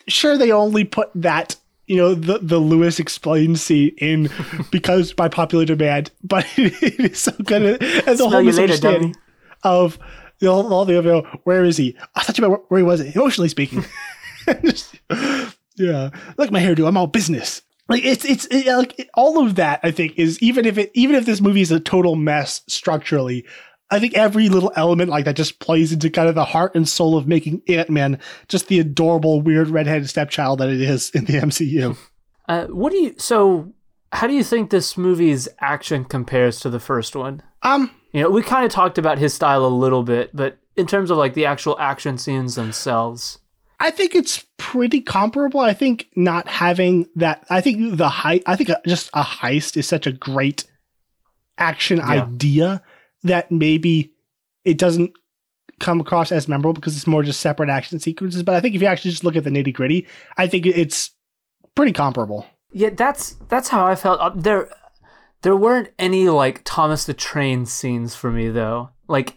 sure they only put that you know the the Luis explained scene in because by popular demand, but it is so good and the whole misunderstanding later, of the whole, all the other where is he? I thought you about where he was emotionally speaking. Just, yeah, like my hairdo. I'm all business. Like it's it's it, like all of that. I think is even if it even if this movie is a total mess structurally, I think every little element like that just plays into kind of the heart and soul of making Ant Man just the adorable, weird redheaded stepchild that it is in the MCU. Uh, what do you so? How do you think this movie's action compares to the first one? Um, you know, we kind of talked about his style a little bit, but in terms of like the actual action scenes themselves, I think it's pretty comparable. I think not having that. I think the height. I think just a heist is such a great action yeah. idea that maybe it doesn't come across as memorable because it's more just separate action sequences. But I think if you actually just look at the nitty gritty, I think it's pretty comparable. Yeah, that's that's how I felt. Uh, there, there weren't any like Thomas the Train scenes for me though. Like,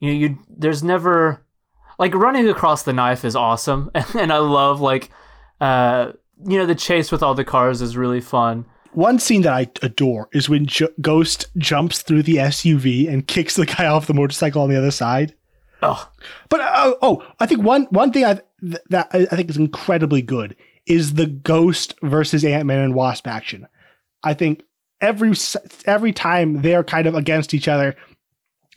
you know, you there's never like running across the knife is awesome, and I love like uh you know the chase with all the cars is really fun. One scene that I adore is when J- Ghost jumps through the SUV and kicks the guy off the motorcycle on the other side. Oh, but uh, oh, I think one one thing I that I think is incredibly good is the Ghost versus Ant Man and Wasp action. I think every every time they're kind of against each other,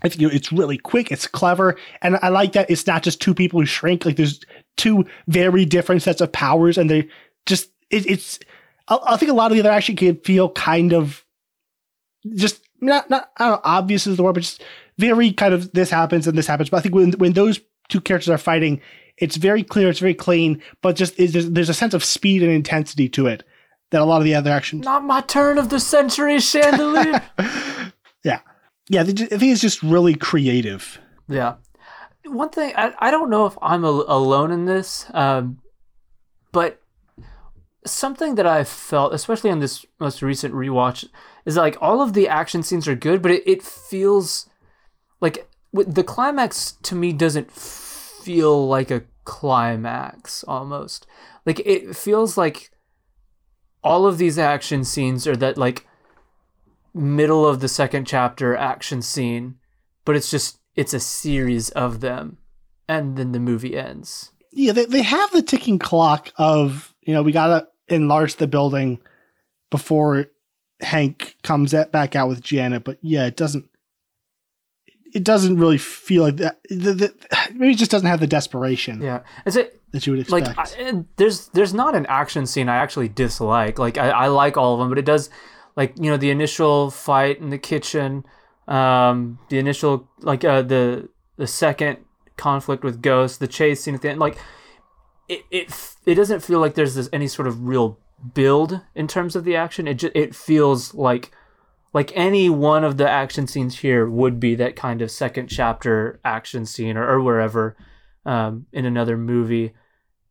I think it's really quick, it's clever, and I like that it's not just two people who shrink. Like there's two very different sets of powers, and they just it, it's. I, I, think a lot of the other action can feel kind of just not not I don't know, obvious is the word, but just very kind of this happens and this happens. But I think when when those two characters are fighting, it's very clear, it's very clean, but just there's, there's a sense of speed and intensity to it that a lot of the other action. Not my turn of the century chandelier. yeah yeah, I think it's just really creative. Yeah. One thing, I, I don't know if I'm a, alone in this, um, but something that I felt, especially on this most recent rewatch, is like all of the action scenes are good, but it, it feels like the climax to me doesn't feel like a climax almost. Like it feels like all of these action scenes are that like middle of the second chapter action scene, but it's just it's a series of them, and then the movie ends. Yeah, they they have the ticking clock of you know we gotta enlarge the building before Hank comes at, back out with Janet, but yeah, it doesn't. It doesn't really feel like that. The, the, maybe it just doesn't have the desperation. Yeah, is it that you would expect? Like, I, there's there's not an action scene I actually dislike. Like, I, I like all of them, but it does like you know the initial fight in the kitchen um, the initial like uh, the the second conflict with Ghost, the chase scene at the end, like it it it doesn't feel like there's this any sort of real build in terms of the action. It just it feels like like any one of the action scenes here would be that kind of second chapter action scene or, or wherever um, in another movie.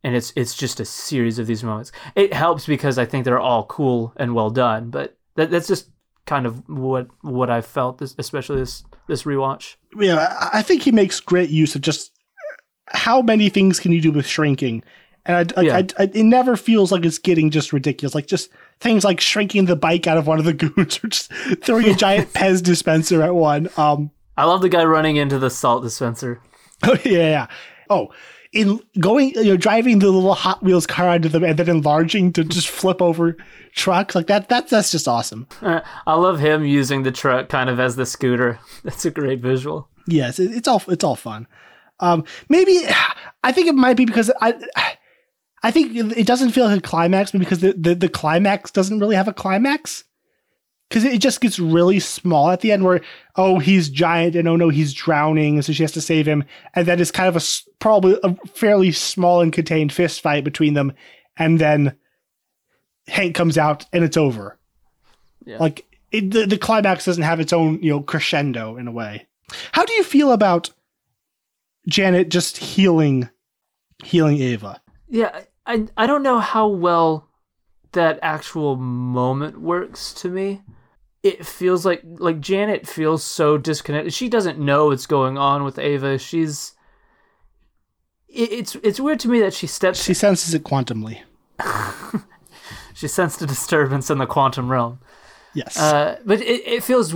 And it's it's just a series of these moments. It helps because i think they're all cool and well done but that, that's just kind of what what i felt this, especially this this rewatch. Yeah, I- I think he makes great use of just how many things can you do with shrinking, and I, like, Yeah. I, I, it never feels like it's getting just ridiculous. Like just things like shrinking the bike out of one of the goons, or just throwing a giant Pez dispenser at one. Um, i love the guy running into the salt dispenser Oh yeah, yeah. Oh, in going, you know, driving the little Hot Wheels car onto them and then enlarging to just flip over trucks like that. That that's just awesome. Uh, i love him using the truck kind of as the scooter that's a great visual Yes, it, it's all it's all fun. Um, maybe I think it might be because I. I think it doesn't feel like a climax, because the, the, the climax doesn't really have a climax. Because it just gets really small at the end, where oh he's giant and oh no he's drowning, and so she has to save him, and then it's kind of a probably a fairly small and contained fist fight between them, and then Hank comes out and it's over. Yeah. Like it, the the climax doesn't have its own you know crescendo in a way. How do you feel about Janet just healing healing Ava? Yeah, I I don't know how well that actual moment works to me. It feels like like Janet feels so disconnected. She doesn't know what's going on with Ava. She's it, it's it's weird to me that she steps She senses it quantumly. she sensed a disturbance in the quantum realm. Yes. Uh, but it, it feels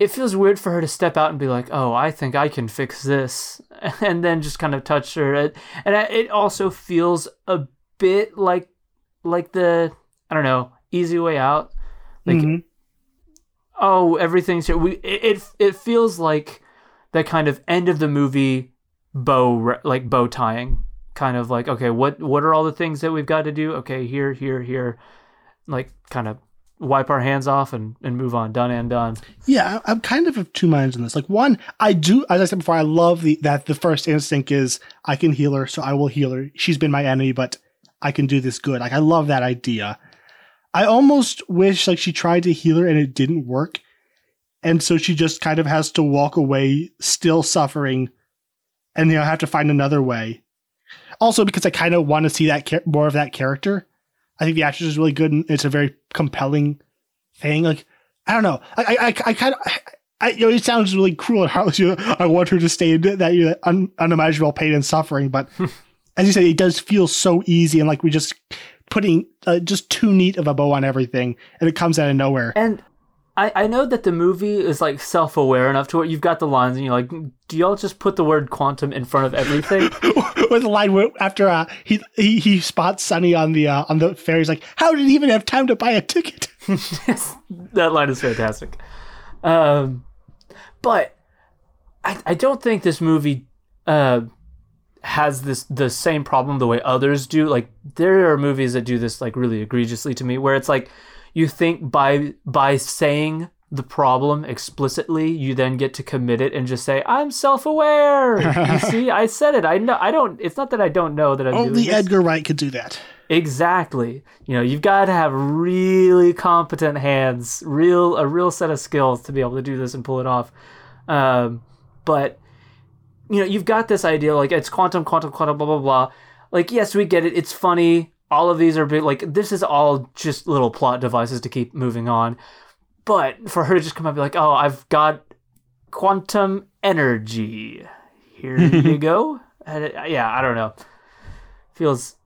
it feels weird for her to step out and be like, "Oh, I think I can fix this," and then just kind of touch her. And it also feels a bit like like the I don't know easy way out. Like, Mhm. oh, everything's here. We it, it it feels like that kind of end of the movie bow like bow tying kind of like okay what what are all the things that we've got to do okay here here here like kind of wipe our hands off and, and move on done and done Yeah, I'm kind of of two minds on this. Like one, I do, as I said before, I love the that the first instinct is I can heal her, so I will heal her. She's been my enemy, but I can do this good. Like I love that idea. I almost wish like she tried to heal her and it didn't work, and so she just kind of has to walk away, still suffering, and you know have to find another way. Also, because I kind of want to see that more of that character. I think the actress is really good, and it's a very compelling thing. Like I don't know. I I, I kind of. I, you know, it sounds really cruel and heartless. You know, I want her to stay in that you know, un, unimaginable pain and suffering, but as you said, it does feel so easy and like we're just putting uh, just too neat of a bow on everything, and it comes out of nowhere. and I, I know that the movie is like self-aware enough to where you've got the lines and you're like do y'all just put the word quantum in front of everything With the line where after uh, he, he he spots Sonny on the uh, on the ferry, he's like, "How did he even have time to buy a ticket?" that line is fantastic. Um, but I, I don't think this movie uh, has this the same problem the way others do. Like there are movies that do this like really egregiously to me, where it's like you think by by saying the problem explicitly, you then get to commit it and just say, "I'm self-aware." you see, I said it. I know. I don't. It's not that I don't know that I'm doing Only. Edgar Wright could do that. Exactly. You know, you've got to have really competent hands, real a real set of skills to be able to do this and pull it off. Um, but you know, you've got this idea like it's quantum, quantum, quantum, blah blah blah. Like, yes, we get it. It's funny. All of these are big. Like, this is all just little plot devices to keep moving on. But for her to just come up and be like, "Oh, I've got quantum energy. Here you go." And it- yeah, I don't know. Feels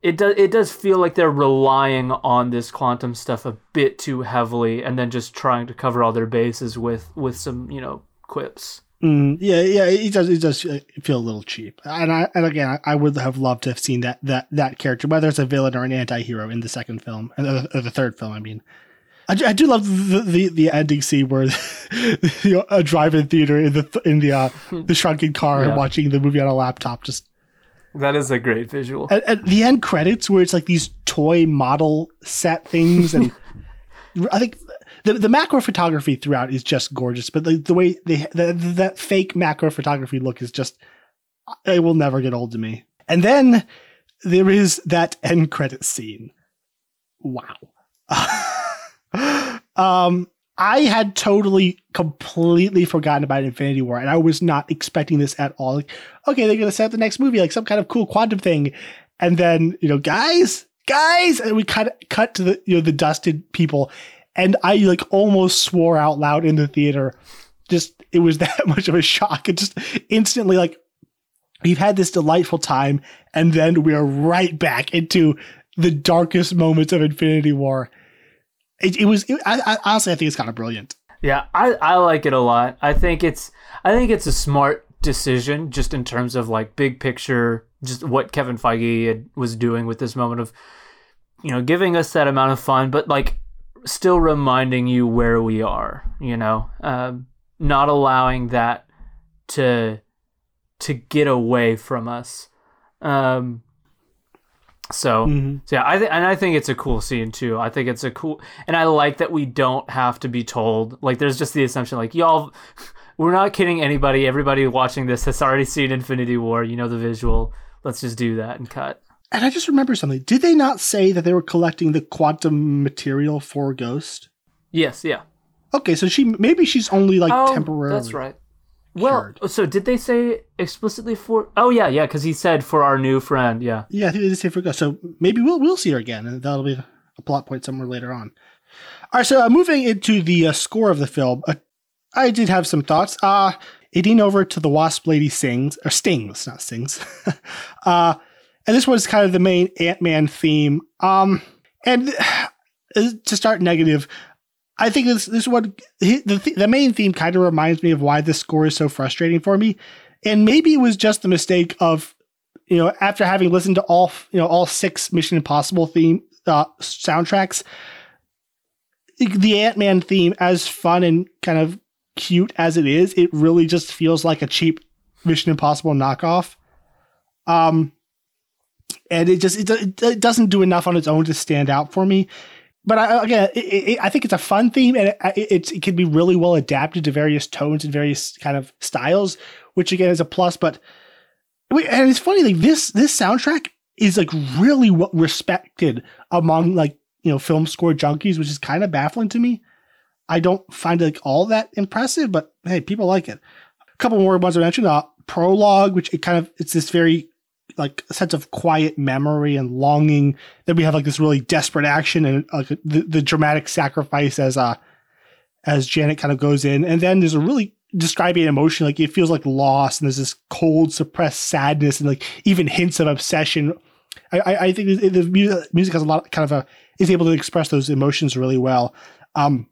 it does it does feel like they're relying on this quantum stuff a bit too heavily and then just trying to cover all their bases with with some you know quips Mm, yeah, yeah, it does. It does feel a little cheap, and I and again, I, I would have loved to have seen that that that character, whether it's a villain or an anti-hero, in the second film, or the, or the third film. I mean, I, do- I do love the, the the ending scene where you know, a drive-in theater in the in the uh, the shrunken car Yeah. and watching the movie on a laptop. Just that is a great visual at, at the end credits where it's like these toy model set things, and I think the, the macro photography throughout is just gorgeous, but the, the way they the, the, that fake macro photography look is just it will never get old to me. And then there is that end credit scene. Wow. um, I had totally, completely forgotten about Infinity War, and I was not expecting this at all. Like, okay, they're gonna set up the next movie, like some kind of cool quantum thing, and then you know, guys, guys, and we cut cut to the you know the dusted people, and I like almost swore out loud in the theater. Just it was that much of a shock. It just instantly like we've had this delightful time, and then we are right back into the darkest moments of Infinity War. It, it was it, I, I, honestly, I think it's kind of brilliant. Yeah, I, I like it a lot. I think it's I think it's a smart decision just in terms of like big picture, just what Kevin Feige had, was doing with this moment of, you know, giving us that amount of fun, but like still reminding you where we are. You know, um, not allowing that to to get away from us. Um, so, Mhm. so yeah, I th- and I think it's a cool scene too. I think it's a cool, and I like that we don't have to be told. Like, there's just the assumption, like y'all, we're not kidding anybody. Everybody watching this has already seen Infinity War. You know the visual. Let's just do that and cut. And I just remember something. Did they not say that they were collecting the quantum material for Ghost? Yes, yeah. Okay, so she maybe she's only like oh, temporarily. that's right. Well, cured. so did they say explicitly for? Oh yeah, yeah, because he said for our new friend. Yeah. Yeah, I think they did say for. So maybe we'll we'll see her again, and that'll be a plot point somewhere later on. All right, so uh, moving into the uh, score of the film, uh, I did have some thoughts. Uh, Idine over to the Wasp Lady sings or stings, not sings. uh, and this was kind of the main Ant Man theme. Um, and uh, to start negative, I think this this one the th- the main theme kind of reminds me of why this score is so frustrating for me, and maybe it was just the mistake of you know after having listened to all you know all six Mission Impossible theme uh, soundtracks, the Ant Man theme, as fun and kind of cute as it is, it really just feels like a cheap Mission Impossible knockoff. Um, and it just it, it doesn't do enough on its own to stand out for me. But I, again, it, it, I think it's a fun theme, and it, it, can be really well adapted to various tones and various kind of styles, which again is a plus. But and it's funny, like this this soundtrack is like really well respected among like you know film score junkies, which is kind of baffling to me. I don't find it like all that impressive, but hey, people like it. A couple more ones I mentioned. Uh, prologue, which it kind of it's this very like a sense of quiet memory and longing. Then we have like this really desperate action and like the, the dramatic sacrifice as uh as Janet kind of goes in, and then there's a really describing emotion like it feels like loss, and there's this cold, suppressed sadness, and like even hints of obsession. I, I, think the, music, has a lot kind of a is able to express those emotions really well. Um,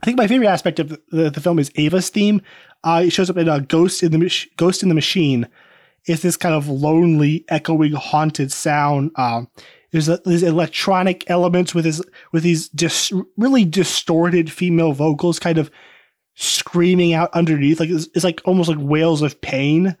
I think my favorite aspect of the, the film is Ava's theme. Uh, it shows up in a Ghost in the Ghost in the Machine. It's this kind of lonely, echoing, haunted sound. Um, there's, a, there's electronic elements with his with these dis- really distorted female vocals, kind of screaming out underneath. Like it's, it's like almost like wails of pain.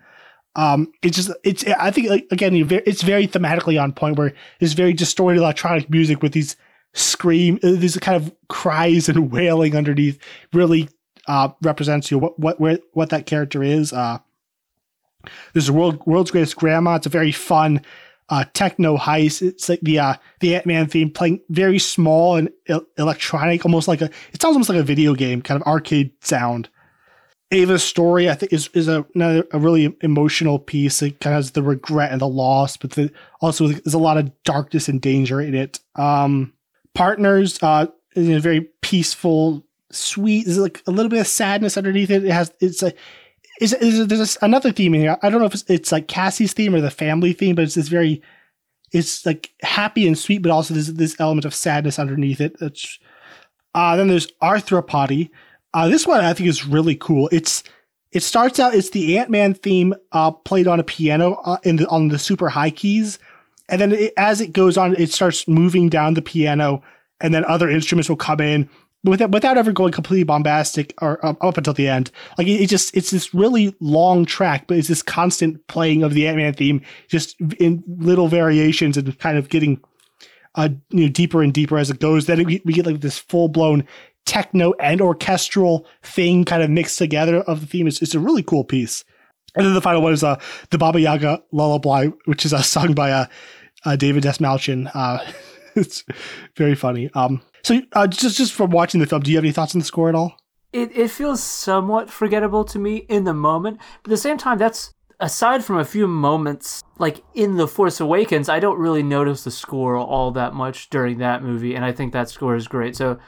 Um, it's just it's I think like, again it's very thematically on point where there's very distorted electronic music with these scream these kind of cries and wailing underneath really uh, represents you know, what what where, what that character is. Uh, this is world world's greatest grandma. It's a very fun uh, techno heist. It's like the uh, the Ant Man theme playing very small and electronic, almost like a it sounds almost like a video game kind of arcade sound. Ava's story, I think, is is a another, a really emotional piece. It kind of has the regret and the loss, but the, also there's a lot of darkness and danger in it. Um, partners, uh, is a very peaceful, sweet. There's like a little bit of sadness underneath it. It has it's a is, is there's another theme in here. I don't know if it's, it's like Cassie's theme or the family theme, but it's this very it's like happy and sweet, but also there's this element of sadness underneath it. Uh, then there's Arthropody. Uh, this one I think is really cool. It's it starts out it's the Ant Man theme uh, played on a piano uh, in the, on the super high keys, and then it, as it goes on, it starts moving down the piano, and then other instruments will come in without without ever going completely bombastic or up, up until the end. Like it, it, just it's this really long track, but it's this constant playing of the Ant Man theme, just in little variations and kind of getting uh you know deeper and deeper as it goes. Then we, we get like this full blown techno and orchestral thing kind of mixed together of the theme. It's, it's a really cool piece. And then the final one is uh, the Baba Yaga Lullaby, which is uh, sung by uh, uh, David Dastmalchian. Uh, it's very funny. Um, so uh, just just from watching the film, do you have any thoughts on the score at all? It it feels somewhat forgettable to me in the moment, but at the same time, that's aside from a few moments like in the force awakens i don't really notice the score all that much during that movie and i think that score is great so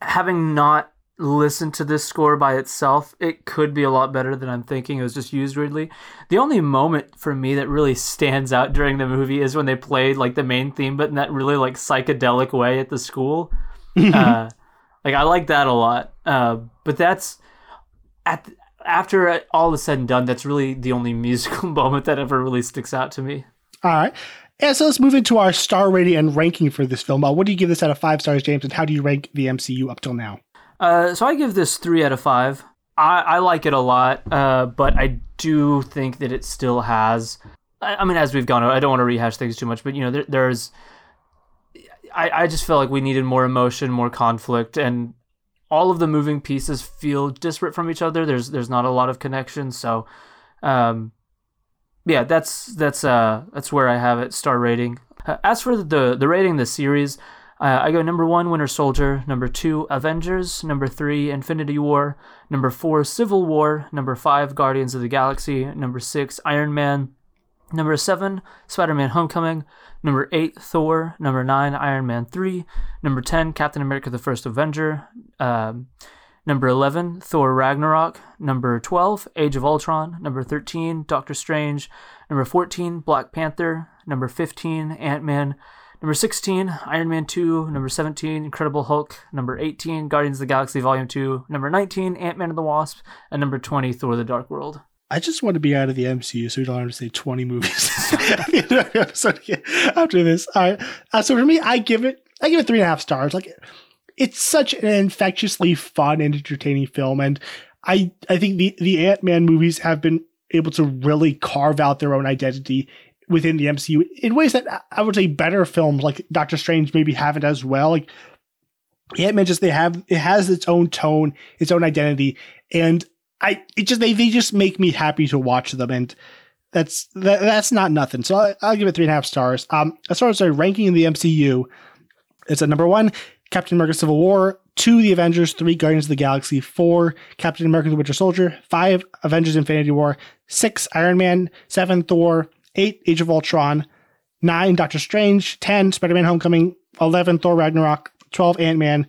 having not listened to this score by itself it could be a lot better than i'm thinking it was just used weirdly the only moment for me that really stands out during the movie is when they played like the main theme but in that really like psychedelic way at the school uh, like i like that a lot uh, but that's at after all is said and done, that's really the only musical moment that ever really sticks out to me. All right. And so let's move into our star rating and ranking for this film. Uh, what do you give this out of five stars, James? And how do you rank the MCU up till now? Uh, so I give this three out of five. I, I like it a lot, uh, but I do think that it still has. I, I, mean, as we've gone, I don't want to rehash things too much, but you know, there, there's. I, I just felt like we needed more emotion, more conflict, and all of the moving pieces feel disparate from each other. There's there's not a lot of connection. So, um, yeah, that's that's uh that's where I have it star rating. Uh, as for the the rating the series, uh, I go number one Winter Soldier, number two Avengers, number three Infinity War, number four Civil War, number five Guardians of the Galaxy, number six Iron Man, number seven Spider Man Homecoming, Number 8, Thor. Number 9, Iron Man 3. Number 10, Captain America the First Avenger. Um, number 11, Thor Ragnarok. Number 12, Age of Ultron. Number 13, Doctor Strange. Number 14, Black Panther. Number 15, Ant Man. Number 16, Iron Man 2. Number 17, Incredible Hulk. Number 18, Guardians of the Galaxy Volume 2. Number 19, Ant Man and the Wasp. And number 20, Thor the Dark World. I just want to be out of the MCU, so we don't have to say 20 movies after this. Uh, so for me, I give it, I give it three and a half stars. Like, it's such an infectiously fun and entertaining film, and I, I think the the Ant Man movies have been able to really carve out their own identity within the MCU in ways that I would say better films like Doctor Strange maybe haven't as well. Like Ant Man, just they have it has its own tone, its own identity, and I it just they they just make me happy to watch them, and that's that, that's not nothing. So I, will give it three and a half stars. Um, as far as our ranking in the MCU, it's at number one, Captain America: Civil War. Two, The Avengers. Three, Guardians of the Galaxy. Four, Captain America: The Winter Soldier. Five, Avengers: Infinity War. Six, Iron Man. Seven, Thor. Eight, Age of Ultron. Nine, Doctor Strange. Ten, Spider-Man: Homecoming. Eleven, Thor: Ragnarok. Twelve, Ant Man.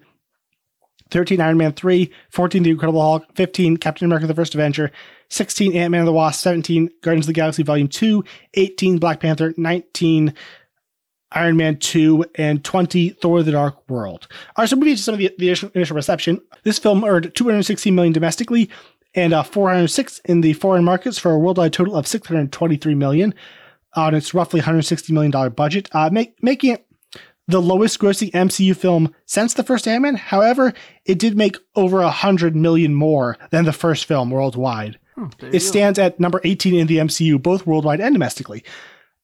13 Iron Man 3, 14 The Incredible Hulk, 15 Captain America the First Avenger, 16 Ant Man and the Wasp, 17 Guardians of the Galaxy Volume 2, 18 Black Panther, 19 Iron Man 2, and 20 Thor the Dark World. All right, so moving to some of the, the initial reception. This film earned 216 million domestically and uh, 406 in the foreign markets for a worldwide total of 623 million on its roughly 160 million dollar budget, uh, make, making it the lowest grossing MCU film since the first Ant-Man. However, it did make over a hundred million more than the first film worldwide. Hmm, it stands at number 18 in the MCU, both worldwide and domestically.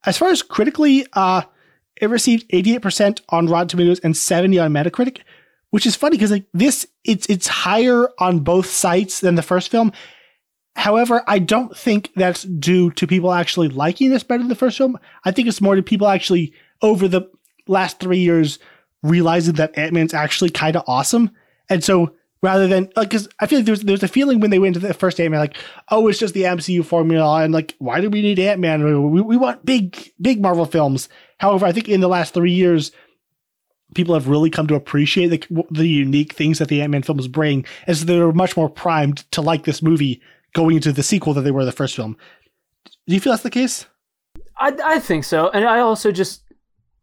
As far as critically, uh, it received 88% on Rotten Tomatoes and 70 on Metacritic, which is funny because like this, it's it's higher on both sites than the first film. However, I don't think that's due to people actually liking this better than the first film. I think it's more to people actually over the last three years realizing that Ant Man's actually kind of awesome. And so rather than like, because I feel like there's there's a feeling when they went into the first Ant Man like oh it's just the MCU formula and like why do we need Ant Man we, we want big big Marvel films. However, I think in the last three years people have really come to appreciate the, the unique things that the Ant Man films bring, so they're much more primed to like this movie going into the sequel than they were the first film. Do you feel that's the case? I I think so, and I also just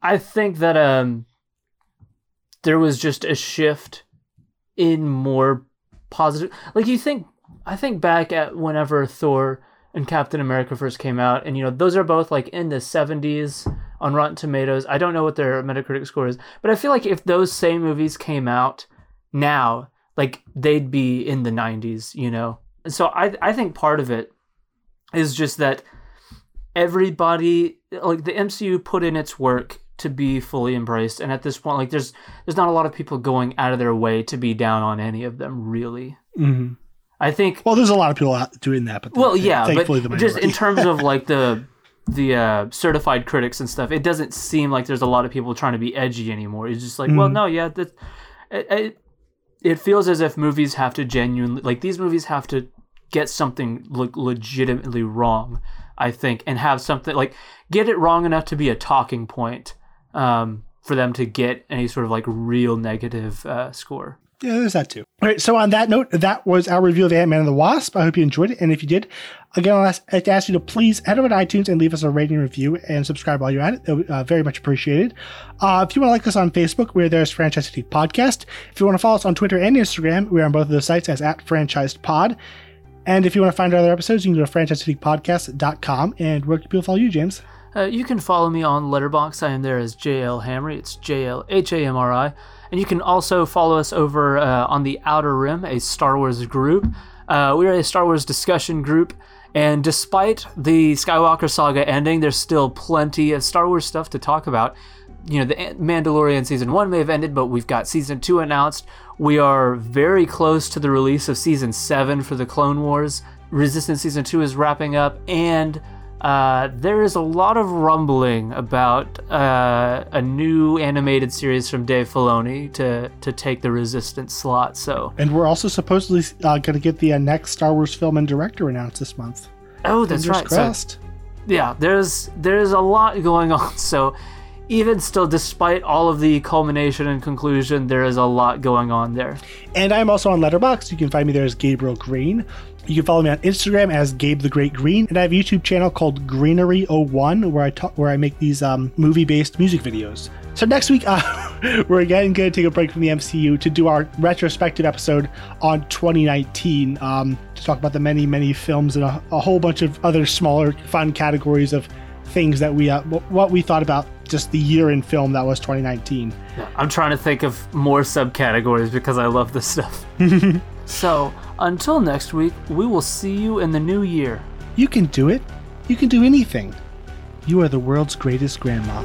I think that um there was just a shift in more positive like you think I think back at whenever Thor and Captain America first came out and you know those are both like in the 70s on Rotten Tomatoes. I don't know what their Metacritic score is, but I feel like if those same movies came out now, like they'd be in the 90s, you know. And so I I think part of it is just that everybody like the MCU put in its work to be fully embraced. And at this point, like there's there's not a lot of people going out of their way to be down on any of them, really. Mhm. I think Well, there's a lot of people out doing that, but well, they're yeah, thankfully but the just in terms of like the the uh, certified critics and stuff, it doesn't seem like there's a lot of people trying to be edgy anymore. It's just like, well, Mhm. no, yeah, that it, it it feels as if movies have to genuinely like these movies have to get something like legitimately wrong. I think, and have something like get it wrong enough to be a talking point um, for them to get any sort of like real negative uh, score. Yeah, there's that too. All right. So on that note, that was our review of Ant Man and the Wasp. I hope you enjoyed it, and if you did, again, I'll ask, I'd ask you to please head over to iTunes and leave us a rating review and subscribe while you're at it. Uh, very much appreciated. Uh, if you want to like us on Facebook, we're there as Franchise Podcast. If you want to follow us on Twitter and Instagram, we're on both of those sites as at Franchised Pod. And if you want to find our other episodes, you can go to franchisecitypodcast.com. And where can people follow you, James? Uh, you can follow me on Letterboxd. I am there as JL Hamry. It's J L H A M R I. And you can also follow us over uh, on the Outer Rim, a Star Wars group. Uh, we are a Star Wars discussion group, and despite the Skywalker saga ending, there's still plenty of Star Wars stuff to talk about. You know, the Mandalorian season one may have ended, but we've got season two announced. We are very close to the release of season seven for the Clone Wars. Resistance season two is wrapping up, and uh, there is a lot of rumbling about uh, a new animated series from Dave Filoni to to take the Resistance slot. So, And we're also supposedly uh, going to get the uh, next Star Wars film and director announced this month. oh, that's Fingers right. So, yeah, there's there's a lot going on. So, even still, despite all of the culmination and conclusion, there is a lot going on there. And I'm also on Letterboxd. You can find me there as Gabriel Green. You can follow me on Instagram as Gabe the Great Green, and I have a YouTube channel called Greenery01 where I talk, where I make these um, movie-based music videos. So next week, uh, we're again going to take a break from the MCU to do our retrospective episode on 2019 um, to talk about the many, many films and a, a whole bunch of other smaller, fun categories of things that we uh, wh- what we thought about just the year in film that was 2019. I'm trying to think of more subcategories because I love this stuff. so, until next week, we will see you in the new year. You can do it. You can do anything. You are the world's greatest grandma.